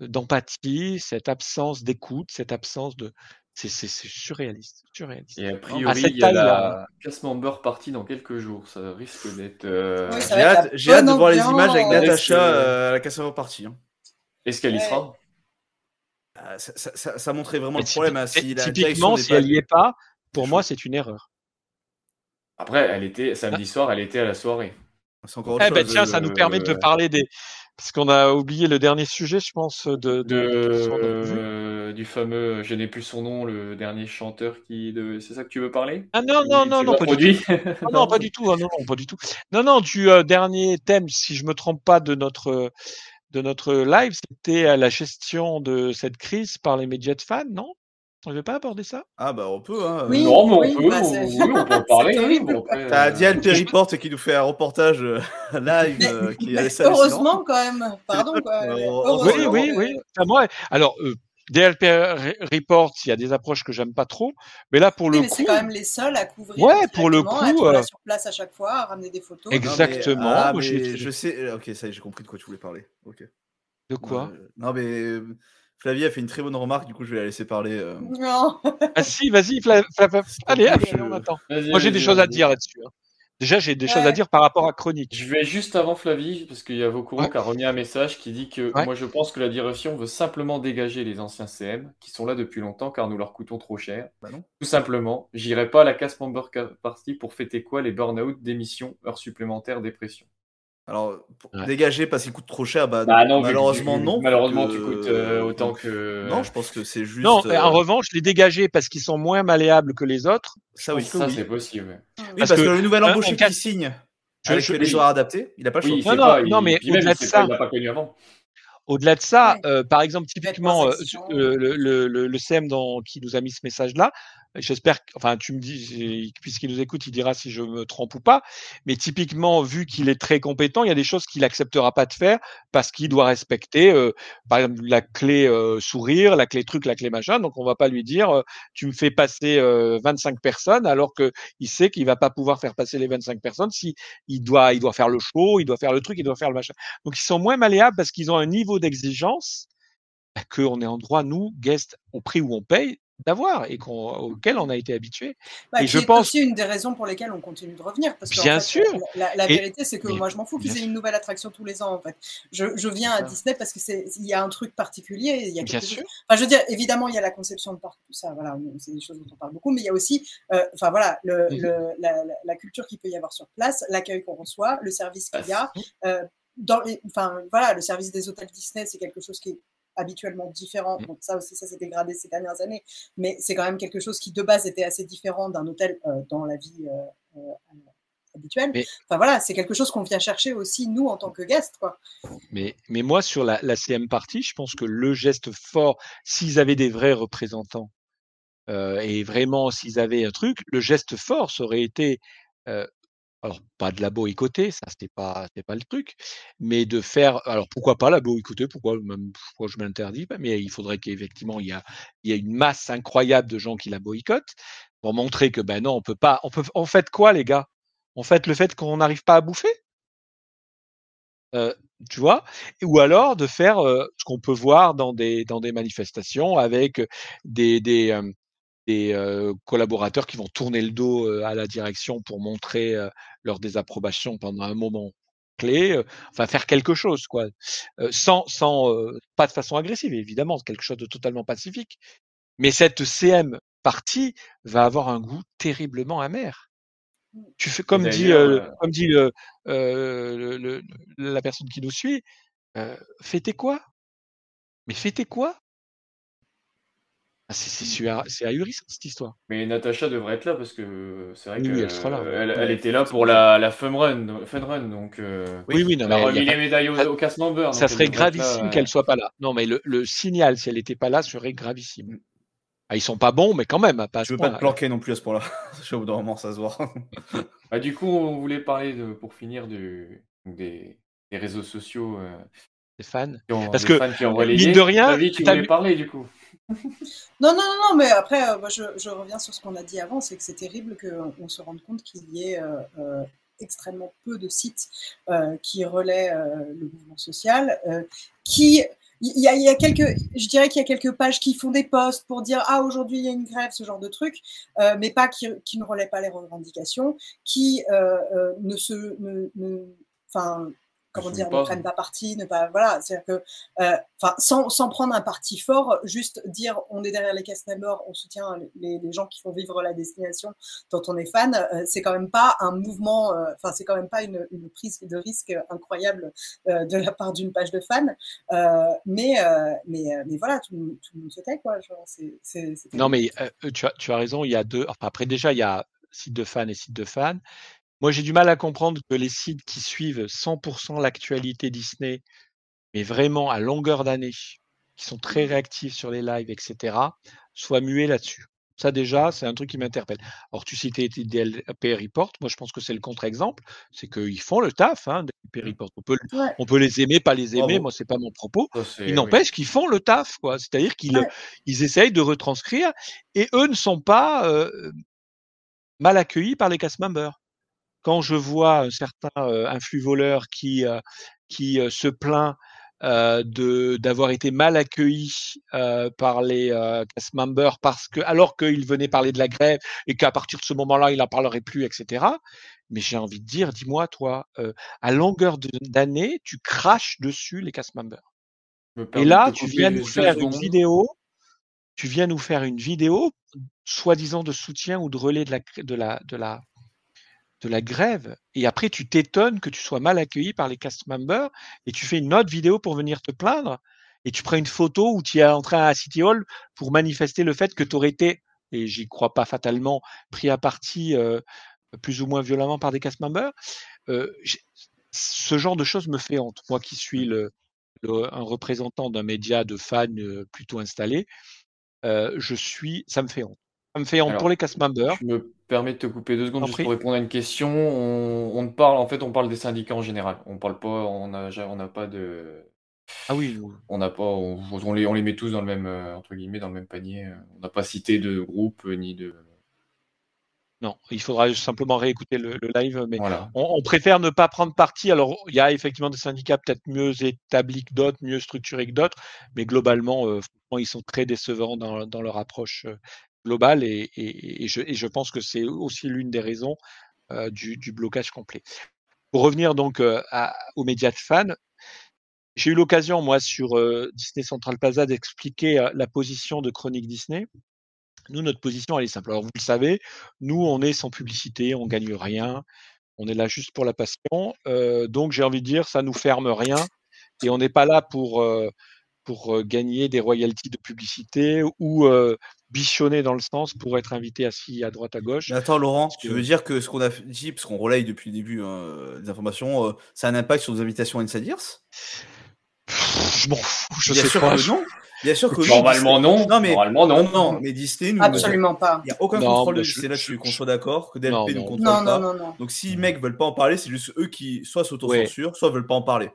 d'empathie, cette absence d'écoute, cette absence de... C'est c'est- c'est surréaliste, surréaliste. Et a À priori, il y a la member partie dans quelques jours. Ça risque d'être. euh, Oui, J'ai hâte, la j'ai hâte de voir les images avec. Natacha euh, à la casseur partie. hein. Est-ce qu'elle y sera? Ça, ça- ça- ça montrait vraiment Mais le problème. hein, si la typiquement, si elle y est pas, pour moi, c'est une erreur. Après, elle était samedi soir, elle était à la soirée. C'est encore autre Eh ben chose. tiens, ça nous permet de euh, parler des... Parce qu'on a oublié le dernier sujet, je pense, de. De, du fameux, je n'ai plus son nom, le dernier chanteur qui. De... C'est ça que tu veux parler? Ah non, non, non, non, pas pas produit? du tout. Non, non, pas du tout. ah, non, non, pas du tout. Non, non, du euh, dernier thème, si je me trompe pas, de notre de notre live, c'était la gestion de cette crise par les médias de fans, non? On ne veut pas aborder ça? Ah bah on peut. Hein. Oui, Non, mais on oui, peut, bah, on- oui, on peut en parler. T'as euh, Diane Perriport qui nous fait un reportage euh, live Mais- euh, qui heureusement quand même, pardon quoi. Euh, Oui, oui, oui. Enfin, moi, alors, euh, DLP Re- Report, il y a des approches que j'aime pas trop, mais là, pour Oui, le mais coup, c'est quand même les seuls à couvrir. Ouais, pour le coup, à être là sur place à chaque fois, à ramener des photos. Ex- Non, mais- Exactement, ah, moi, mais je sais. euh, Ok, ça y est, j'ai compris de quoi tu voulais parler. Ok. de quoi? Euh, non mais euh, Flavie a fait une très bonne remarque. Du coup, je vais la laisser parler. euh. Non. Ah si, vas-y, Fla- Fla- allez, allez, je- on attend. Moi, j'ai des choses à dire là-dessus. hein. Déjà, j'ai des choses à dire par rapport à Chronique. Je vais juste avant Flavie, parce qu'il y a Vokuro Ouais. qui a remis un message qui dit que Ouais. moi je pense que la direction veut simplement dégager les anciens CM qui sont là depuis longtemps car nous leur coûtons trop cher. Bah non. Tout simplement, j'irai pas à la casse member party pour fêter quoi les burn-out, démissions, heures supplémentaires, dépression. Alors, pour Ouais. dégager parce qu'il coûte trop cher, bah, Bah non, malheureusement tu- non. Malheureusement, que- tu coûtes euh, autant donc, que. Non, je pense que c'est juste. Non, euh, en revanche, les dégager parce qu'ils sont moins malléables que les autres. ça oui. Ça, oui. c'est possible. Oui, parce parce, que, que, le nouvel embauché qui signe Je- avec je- les oui. horaires adaptés, il a pas le choix. Oui, Non, non, non, mais au-delà de ça- pas, il l'a pas connu avant. Au-delà de ça, Ouais. euh, par exemple, typiquement, euh, le, le, le, le- le CM dans, qui nous a mis ce message-là, j'espère, enfin, tu me dis, puisqu'il nous écoute, il dira si je me trompe ou pas, mais typiquement, vu qu'il est très compétent, il y a des choses qu'il acceptera pas de faire parce qu'il doit respecter, euh, par exemple, la clé euh, sourire, la clé truc, la clé machin, donc on va pas lui dire, euh, tu me fais passer euh, 25 personnes, alors que il sait qu'il va pas pouvoir faire passer les 25 personnes si il doit, il doit faire le show, il doit faire le truc, il doit faire le machin. Donc ils sont moins malléables parce qu'ils ont un niveau d'exigence qu'on est en droit, nous, guests, au prix où on paye, d'avoir et qu'on, auquel on a été habitué. Bah, et je pense, aussi une des raisons pour lesquelles on continue de revenir. Parce bien fait, sûr, la, la vérité, c'est que moi, je m'en fous qu'ils aient une nouvelle attraction tous les ans. En fait, je, je viens à Disney parce que c'est, il y a un truc particulier. Il y a Bien sûr. Enfin, je veux dire, évidemment, il y a la conception de parc, tout ça. Voilà, on- c'est des choses dont on parle beaucoup, mais il y a aussi, euh, enfin voilà, le, le- la, la- la culture qu'il peut y avoir sur place, l'accueil qu'on reçoit, le service qu'il y a. euh, dans les- enfin voilà, le service des hôtels Disney, c'est quelque chose qui est habituellement différent. Donc ça aussi, ça s'est dégradé ces dernières années, mais c'est quand même quelque chose qui de base était assez différent d'un hôtel euh, dans la vie euh, euh, habituelle. Mais- Enfin voilà, c'est quelque chose qu'on vient chercher aussi nous en tant que guests, quoi. Mais, mais moi, sur la, la CM partie, je pense que le geste fort, s'ils avaient des vrais représentants, euh, et vraiment s'ils avaient un truc, le geste fort, ça aurait été, alors pas de la boycotter, ça c'était pas, pas le truc, mais de faire, alors pourquoi pas la boycotter, pourquoi, même, pourquoi je m'interdis mais il faudrait qu'effectivement il y a, il y a une masse incroyable de gens qui la boycottent pour montrer que ben non, on peut pas, on peut, en fait quoi les gars? En fait le fait qu'on n'arrive pas à bouffer? Tu vois? Ou alors de faire, ce qu'on peut voir dans des manifestations avec, des des, des, collaborateurs qui vont tourner le dos, à la direction pour montrer, leur désapprobation pendant un moment clé, enfin faire quelque chose quoi. Sans sans, pas de façon agressive évidemment, quelque chose de totalement pacifique. Mais cette CM partie va avoir un goût terriblement amer. Tu fais comme dit, comme dit le, le la personne qui nous suit, heu, fêter quoi? Mais fêter quoi? Ah c'est c'est suar c'est ahurissant cette histoire. Mais Natacha devrait être là parce que c'est vrai Oui, que oui, elle là, elle, elle Ouais, était là pour la, la fun run, fun run donc euh, Oui, oui, non, elle mais a remis pas les médailles au, ça au member. donc ça serait là, gravissime euh. qu'elle soit pas là. Non, mais le le signal, si elle était pas là, serait gravissime. Ah, ils sont pas bons, mais quand même, pas Je veux pas te planquer non plus à ce point-là. Je au bout d'un moment, ça se voit. Bah, du coup, on voulait parler de, pour finir du, des, des réseaux sociaux. euh, Des fans. qui ont- Parce des que, fans qui ont mine de rien, tu t'as voulais parler du coup. Non, non, non, mais après, euh, moi, je, reviens sur ce qu'on a dit avant, c'est que c'est terrible qu'on se rende compte qu'il y ait euh, euh, extrêmement peu de sites euh, qui relaient euh, le mouvement social, euh, qui... Il y, a, quelques, je dirais qu'il y a quelques pages qui font des posts pour dire ah aujourd'hui il y a une grève, ce genre de truc, euh, mais pas qui, qui ne relaient pas les revendications, qui euh, euh, ne se, enfin comment dire, pas- ne prennent pas parti, ne pas, voilà, c'est-à-dire que, euh, enfin, sans, sans prendre un parti fort, juste dire on est derrière les cast members, on soutient les, les gens qui font vivre la destination dont on est fan, euh, c'est quand même pas un mouvement, euh, enfin, c'est quand même pas une, une prise de risque incroyable euh, de la part d'une page de fans, mais, mais, mais voilà, tout, le monde- tout le monde se tait, quoi, genre, Non, mais tu as, tu as raison, il y a deux. Enfin, après, déjà, il y a site de fans et site de fans. Moi, j'ai du mal à comprendre que les sites qui suivent 100% l'actualité Disney, mais vraiment à longueur d'année, qui sont très réactifs sur les lives, etc., soient muets là-dessus. Ça, déjà, c'est un truc qui m'interpelle. Alors, tu citais DLP Report. Moi, je pense que c'est le contre-exemple. C'est qu'ils font le taf, hein, DLP Report. On peut, Ouais. on peut les aimer, pas les aimer. Bravo. Moi, c'est pas mon propos. Ça, Il oui. n'empêche qu'ils font le taf, quoi. C'est-à-dire qu'ils Ouais. ils essayent de retranscrire et eux ne sont pas euh, mal accueillis par les cast members. Quand je vois un certain euh, influx voleur qui, qui se plaint euh, de d'avoir été mal accueilli euh, par les euh, cast members parce que alors qu'il venait parler de la grève et qu'à partir de ce moment-là il n'en parlerait plus, etc. Mais j'ai envie de dire, dis-moi toi, à longueur d'année, tu craches dessus les cast members. Et là, tu viens nous faire une vidéo, tu viens nous faire une vidéo, soi-disant de soutien ou de relais de la, de la, de la, de la grève. Et après, tu t'étonnes que tu sois mal accueilli par les cast members et tu fais une autre vidéo pour venir te plaindre. Et tu prends une photo où tu es en train à City Hall pour manifester le fait que tu aurais été, et j'y crois pas fatalement, pris à partie euh, plus ou moins violemment par des cast members. Euh, ce genre de choses me fait honte. Moi qui suis le, un représentant d'un média de fans euh, plutôt installé, je suis, ça me fait honte. Me fait Alors, pour les cast members. Je me permets de te couper deux secondes juste pour répondre à une question. On, on ne parle, en fait, on parle des syndicats en général. On parle pas, on a, on n'a pas de, Ah oui, on n'a pas, on, on les, on les met tous dans le même, euh, entre guillemets, dans le même panier. On n'a pas cité de groupe euh, ni de. Non, il faudra simplement réécouter le, le live, mais Voilà. on, on préfère ne pas prendre parti. Alors, il y a effectivement des syndicats peut-être mieux établis que d'autres, mieux structurés que d'autres, mais globalement, euh, ils sont très décevants dans, dans leur approche globale et, je, pense que c'est aussi l'une des raisons euh, du, blocage complet. Pour revenir donc euh, aux médias de fans, j'ai eu l'occasion, moi, sur euh, Disney Central Plaza, d'expliquer la position de Chronique Disney. Nous, notre position, elle est simple. Alors, vous le savez, nous, on est sans publicité, on gagne rien, on est là juste pour la passion. Donc, j'ai envie de dire, ça nous ferme rien et on n'est pas là pour, pour gagner des royalties de publicité ou euh, bichonner dans le sens pour être invité assis à droite à gauche. Mais attends, Laurent, tu que- veux dire que ce qu'on a dit, parce qu'on relaye depuis le début hein, des informations, euh, ça a un impact sur nos invitations à Inside Ears Je m'en fous, je Bien sais sûr pas. que non. Bien sûr que oui, Normalement, Disney- non. Non, mais, Normalement, non. non, non, mais Disney nous. Absolument pas. Il n'y a aucun Non, contrôle de je- Disney là-dessus, je- qu'on soit d'accord, que DLP Non, ne non. contrôle Non, pas. non, non, non. Donc si les mecs veulent pas en parler, c'est juste eux qui soit s'autocensurent, soit veulent pas en parler.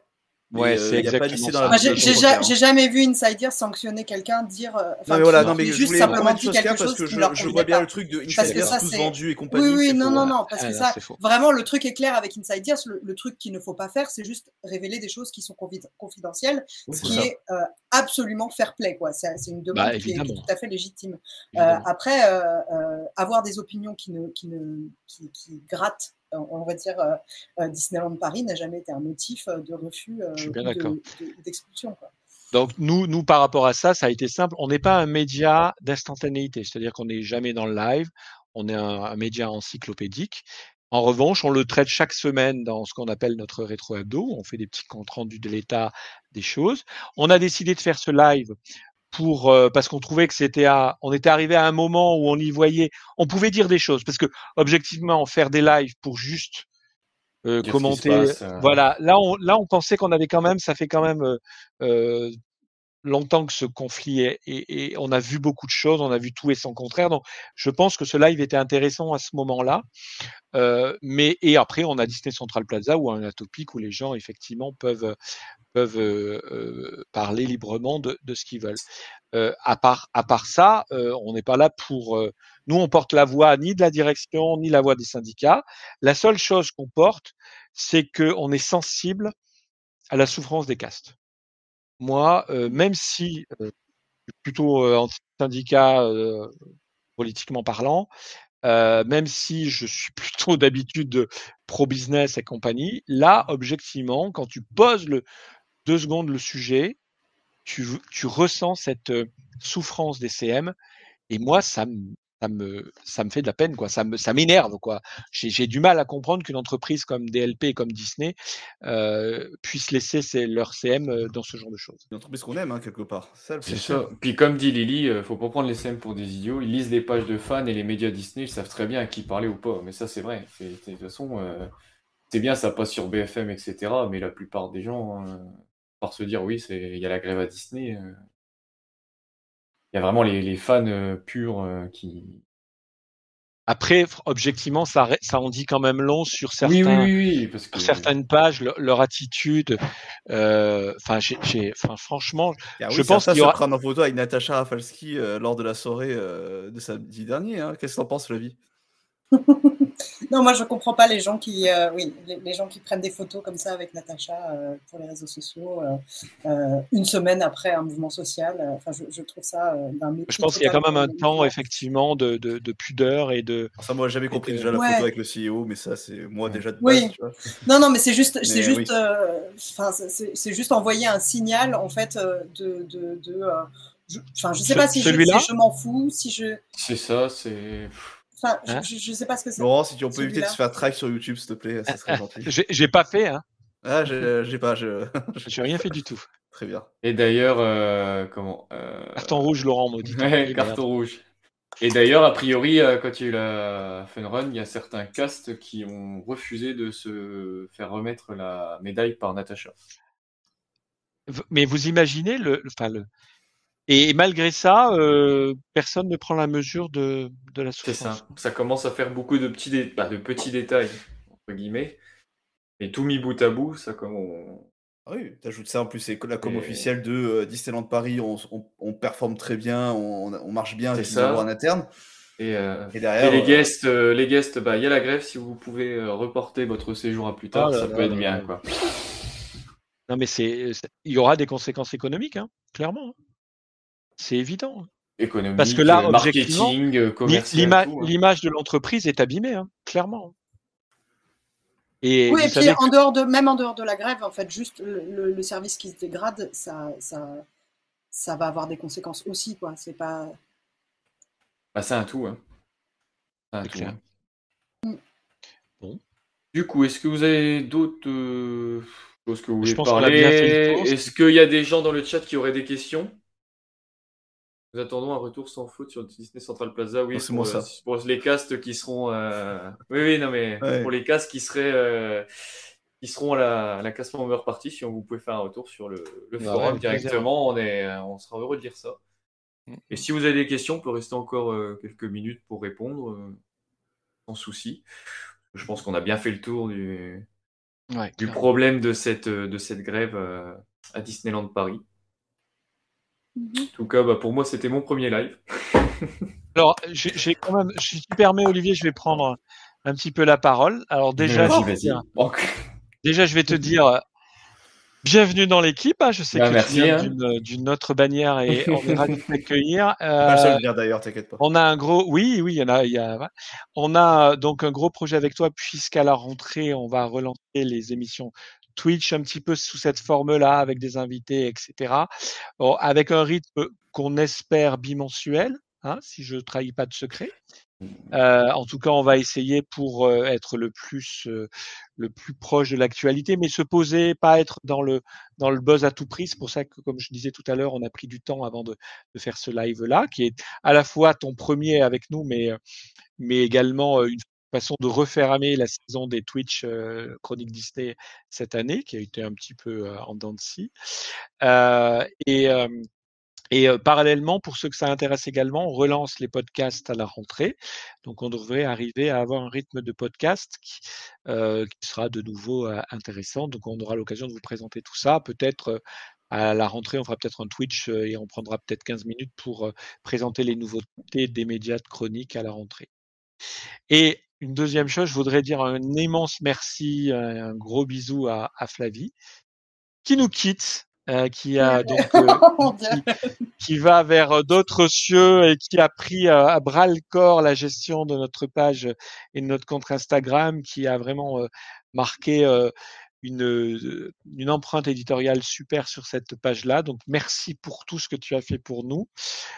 Ouais, euh, c'est il y a pas exactement Moi, j'ai hein. jamais vu Insider sanctionner quelqu'un, dire. euh, enfin, Non mais voilà, non mais juste voulais simplement dit chose quelque claire parce chose que je, vois bien pas. le truc de Parce que Insiders ça, tous c'est- vendus et compagnie. Oui, oui, non, faux, non, hein. non, parce Ah, que non, ça, vraiment, le truc est clair avec Insiders. Le, le truc qu'il ne faut pas faire, c'est juste révéler des choses qui sont confi- confidentielles, Oui, ce qui ça. est euh, absolument fair play, quoi. C'est une demande Bah, qui, est, qui est tout à fait légitime. Euh, après, euh, euh, avoir des opinions qui, ne, qui, ne, qui, qui grattent, euh, on va dire, euh, euh, Disneyland Paris n'a jamais été un motif euh, de refus d'expulsion. Donc nous, nous par rapport à ça, ça a été simple. On n'est pas un média d'instantanéité, c'est-à-dire qu'on n'est jamais dans le live. On est un, un média encyclopédique. En revanche, on le traite chaque semaine dans ce qu'on appelle notre rétro hebdo. On fait des petits comptes rendus de l'état des choses. On a décidé de faire ce live pour euh, parce qu'on trouvait que c'était à, on était arrivé à un moment où on y voyait, on pouvait dire des choses parce que objectivement faire des lives pour juste euh, commenter, passe, euh. voilà. Là, on, là, on pensait qu'on avait quand même, ça fait quand même longtemps que ce conflit est, et, on a vu beaucoup de choses, on a vu tout et son contraire. Donc, je pense que ce live était intéressant à ce moment-là. Euh, mais et après, on a Disney Central Plaza ou un atopique où les gens effectivement peuvent peuvent euh, euh, parler librement de, de ce qu'ils veulent. À part à part ça, on n'est pas là pour nous, on porte la voix ni de la direction ni la voix des syndicats. La seule chose qu'on porte, c'est que on est sensible à la souffrance des castes. Moi, même si je suis plutôt anti-syndicat politiquement parlant, même si je suis plutôt d'habitude pro-business et compagnie, là, objectivement, quand tu poses le deux secondes le sujet, tu, tu ressens cette euh, souffrance des CM, et moi, ça ça me, ça me fait de la peine, quoi. Ça me, ça m'énerve, quoi. J'ai, du mal à comprendre qu'une entreprise comme DLP et comme Disney euh, puisse laisser ses, leur CM euh, dans ce genre de choses. Une entreprise qu'on aime, hein, quelque part. C'est ça. Puis comme dit Lily, euh, faut pas prendre les CM pour des idiots. Ils lisent les pages de fans et les médias Disney, ils savent très bien à qui parler ou pas. Mais ça, c'est vrai. De toute façon, euh, c'est bien, ça passe sur BFM, etc. Mais la plupart des gens, euh, par se dire oui, il y a la grève à Disney, euh, y a vraiment les, les fans euh, purs euh, qui. Après, objectivement, ça, ça en dit quand même long sur certains, Oui, oui, oui, parce que sur certaines pages, leur, leur attitude. euh, Enfin, j'ai, j'ai- enfin, franchement, je pense qu'il y aura. prennent en photo avec Natacha Rafalski euh, lors de la soirée euh, de samedi dernier. hein. Qu'est-ce que t'en penses, Flavie? Non, moi je comprends pas les gens qui, euh, oui, les, les gens qui prennent des photos comme ça avec Natacha euh, pour les réseaux sociaux euh, euh, une semaine après un mouvement social. euh, Enfin, je, je trouve ça euh, d'un mépris Je pense qu'il y a quand même un temps, effectivement, de, de, de pudeur et de. Ça, moi, j'ai jamais compris de- déjà la Ouais. photo avec le CEO, mais ça, c'est moi déjà de base. Oui. tu vois. Non, non, mais c'est juste, Mais c'est juste, oui. euh, enfin, c'est- juste envoyer un signal en fait de, de, de euh, je, enfin, je sais pas si je, si je m'en fous, si je, c'est ça, c'est. Enfin, Hein je, je sais pas ce que c'est. Laurent, si tu on peut éviter de se faire track sur YouTube, s'il te plaît, ça serait gentil. J'ai pas fait, hein. Ah, j'ai pas, je... J'ai rien fait du tout. Très bien. Et d'ailleurs, euh, comment euh, Carton rouge, Laurent maudit. Ouais, carton rouge. Et d'ailleurs, a priori, euh, quand il y a eu la Fun Run, il y a certains castes qui ont refusé de se faire remettre la médaille par Natacha. Mais vous imaginez le, le- enfin le, et malgré ça, euh, personne ne prend la mesure de, de la C'est souffrance. ça. Ça commence à faire beaucoup de petits, dé- bah, de petits détails, entre guillemets. Et tout mis bout à bout, ça comme on... Ah oui, t'ajoutes ça en plus, c'est la com Et- officielle de euh, Disneyland Paris, on, on- on performe très bien, on, on marche bien C'est ça. en interne. Et, euh, Et derrière, et les euh, guests, euh, les guests, bah, il y a la grève. Si vous pouvez euh, reporter votre séjour à plus tard, là ça là peut être là bien. là. Quoi. Non, mais c'est, c'est- il y aura des conséquences économiques, hein, clairement. C'est évident. Économique, Parce que là, euh, marketing, euh, commercial. hein. l'image de l'entreprise est abîmée, hein, clairement. Et oui, et puis en que- dehors de, même en dehors de la grève, en fait, juste le, le- le service qui se dégrade, ça, ça, ça va avoir des conséquences aussi, quoi. C'est pas. Bah, c'est un tout. Hein. C'est un C'est tout, clair. hein. Bon. Du coup, est-ce que vous avez d'autres euh, choses que vous voulez parler? Est-ce qu'il y a des gens dans le chat qui auraient des questions? Nous attendons un retour sans faute sur Disney Central Plaza. Oui, c'est pour, moi, euh, ça. pour les castes qui seront. euh, Oui, oui, non, mais Ouais. pour les castes qui seraient. euh, seront à la, à la member party, si vous pouvez faire un retour sur le, le Bah forum ouais, directement, on, est, on sera heureux de lire ça. Et si vous avez des questions, on peut rester encore euh, quelques minutes pour répondre, euh, sans souci. Je pense qu'on a bien fait le tour du, Ouais, du clairement. problème de cette, de cette grève euh, à Disneyland Paris. En tout cas, bah, pour moi, c'était mon premier live. Alors, j'ai j'ai quand même, si tu permets, Olivier, je vais prendre un petit peu la parole. Alors déjà, je dire- déjà, je vais te dire euh, bienvenue dans l'équipe. hein. Je sais Bah, que merci, tu viens hein. d'une d'une autre bannière et on est ravis de t'accueillir. Euh, d'ailleurs, t'inquiète pas. on a un gros, oui, oui, il y en a, il y a, ouais. on a euh, donc un gros projet avec toi puisqu'à la rentrée, on va relancer les émissions Twitch un petit peu sous cette forme-là avec des invités, etc. Bon, avec un rythme qu'on espère bimensuel, hein, si je trahis pas de secret. Euh, en tout cas, on va essayer pour euh, être le plus euh, le plus proche de l'actualité, mais se poser, pas être dans le dans le buzz à tout prix. C'est pour ça que, comme je disais tout à l'heure, on a pris du temps avant de, de faire ce live là, qui est à la fois ton premier avec nous, mais mais également une façon de refermer la saison des Twitch euh, Chroniques Disney cette année, qui a été un petit peu euh, en dents de scie. Euh, et euh, parallèlement, pour ceux que ça intéresse également, on relance les podcasts à la rentrée. Donc, on devrait arriver à avoir un rythme de podcast qui, sera de nouveau intéressant. Donc, on aura l'occasion de vous présenter tout ça. Peut-être à la rentrée, on fera peut-être un Twitch et on prendra peut-être 15 minutes pour présenter les nouveautés des médias de chronique à la rentrée. Et une deuxième chose, je voudrais dire un immense merci, un, un gros bisou à, à Flavie, qui nous quitte, euh, qui a donc euh, Mon qui, va vers euh, d'autres cieux et qui a pris euh, à bras le corps la gestion de notre page et de notre compte Instagram, qui a vraiment euh, marqué euh, une, euh, une empreinte éditoriale super sur cette page-là. Donc merci pour tout ce que tu as fait pour nous.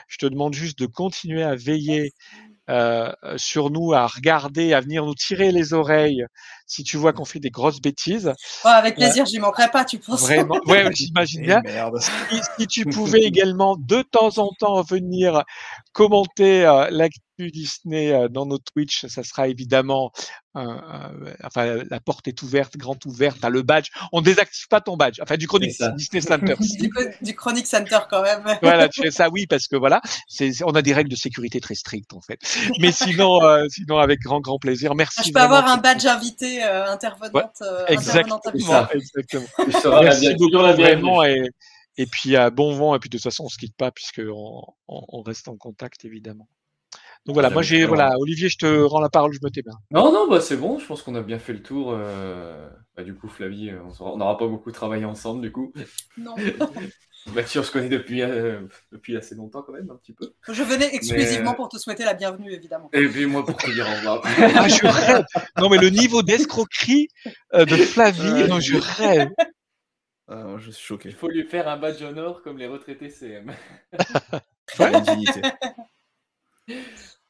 Je te demande juste de continuer à veiller euh, sur nous, à regarder, à venir nous tirer les oreilles si tu vois qu'on fait des grosses bêtises. Ouais, avec plaisir, j'y manquerai pas, tu penses Vraiment, ouais, j'imagine Eh bien. merde. Si, si tu pouvais également de temps en temps venir commenter euh, Disney euh, dans nos Twitch, ça sera évidemment, euh, euh, enfin, la porte est ouverte, grande ouverte, t'as le badge. On désactive pas ton badge, enfin, du ça. Disney Center. du, du Chronic Center quand même. voilà, tu fais ça, oui, parce que voilà, c'est, on a des règles de sécurité très strictes en fait. Mais sinon, euh, sinon avec grand grand plaisir. Merci. Je peux avoir un badge invité euh, intervenante, euh, Exactement, intervenante habituelle. ça. exactement. Merci bien- beaucoup vraiment et, et puis à bon vent et puis de toute façon on se quitte pas puisque on, on, on reste en contact évidemment. Donc voilà, moi j'ai Exactement. voilà Olivier, je te rends la parole, je me tais bien. Non, non, bah, c'est bon, je pense qu'on a bien fait le tour. euh, bah, du coup, Flavie, euh, on n'aura pas beaucoup travaillé ensemble, du coup. Non. Mathieu, on se connaît depuis, euh, depuis assez longtemps, quand même, un petit peu. Je venais exclusivement Mais- pour te souhaiter la bienvenue, évidemment. Et puis moi, pour te dire au revoir. Ah, je rêve. Non mais le niveau d'escroquerie euh, de Flavie, non, je rêve. Ah, je suis choqué. Il faut lui faire un badge en or comme les retraités CM. Dignité.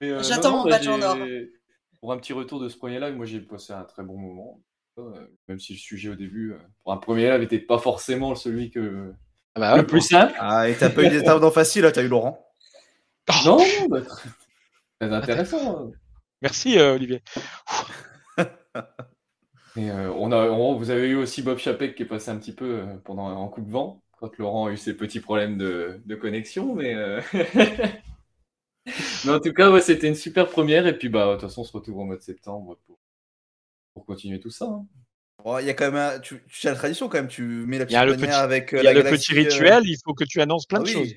Euh, J'attends mon bah, badge en j'ai- Pour un petit retour de ce premier live, moi j'ai passé un très bon moment. Euh, Même si le sujet au début, euh, pour un premier live, n'était pas forcément celui que Ah bah, le plus simple. Ah, et t'as pas eu des étapes dans facile, là, t'as eu Laurent. Non, non, bah, très, très intéressant. Merci euh, Olivier. Et euh, on a, on- vous avez eu aussi Bob Chapek qui est passé un petit peu euh, pendant en coup de vent, quand Laurent a eu ses petits problèmes de, de connexion, mais, euh, mais en tout cas, ouais, c'était une super première. Et puis, bah, de toute façon, on se retrouve au mois de septembre pour, pour continuer tout ça. hein. Bon, Il y a quand même un... tu, tu as la tradition quand même, tu mets la petite le bannière petit, avec euh, il y a la le galaxie, petit euh, rituel, il faut que tu annonces plein ah de oui. choses.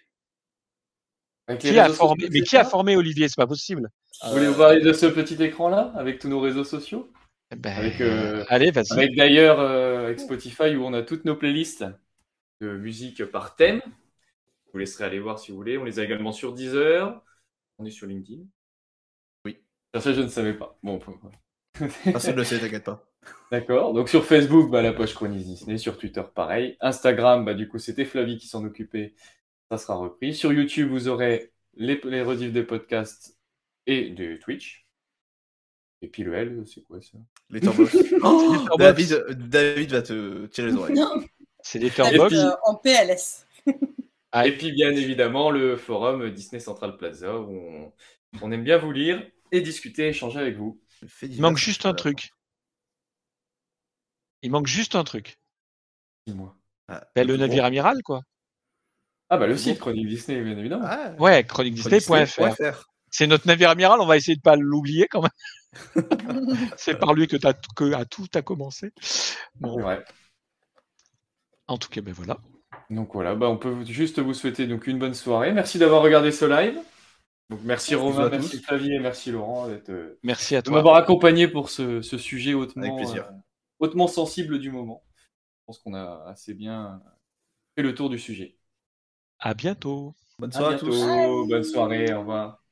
Qui a formé, mais qui a formé Olivier? C'est pas possible. Vous voulez vous parler de ce petit écran-là, avec tous nos réseaux sociaux? Ben, Avec, euh, allez, vas-y. avec d'ailleurs euh, avec Spotify où on a toutes nos playlists de musique par thème. Je vous laisserez aller voir si vous voulez. On les a également sur Deezer. On est sur LinkedIn. Oui. Ça, je ne savais pas. Bon, Personne ne le sait, t'inquiète pas. D'accord. Donc sur Facebook, bah, la poche Chronique Disney. Sur Twitter, pareil. Instagram, bah, du coup, c'était Flavie qui s'en occupait. Ça sera repris. Sur YouTube, vous aurez les, les rediffs des podcasts et de Twitch. Et puis le L, c'est quoi ça? Letterboxd. Oh, David, David va te tirer les oreilles. Non, C'est des Letterboxd. euh, en PLS. Ah. Et puis bien évidemment le forum Disney Central Plaza où on, on aime bien vous lire et discuter, échanger avec vous. Il manque juste un truc. Il manque juste un truc. Dis-moi. Ben, le navire amiral, quoi. Ah bah le site Chronique Disney, bien évidemment. Ah, Ouais, chroniquedisney.fr. C'est notre navire amiral, on va essayer de pas l'oublier quand même. C'est par lui que, t'as- que à tout a commencé. Bon, vrai. en tout cas, ben voilà. Donc voilà, bah, on peut juste vous souhaiter donc une bonne soirée. Merci d'avoir regardé ce live. Donc merci Romain, merci tous. Flavie et merci Laurent d'être, euh, Merci à de toi. m'avoir accompagné pour ce, ce sujet hautement, Avec plaisir. euh, hautement sensible du moment. Je pense qu'on a assez bien fait le tour du sujet. À bientôt. Bonne soirée à tous. bonne soirée, au revoir.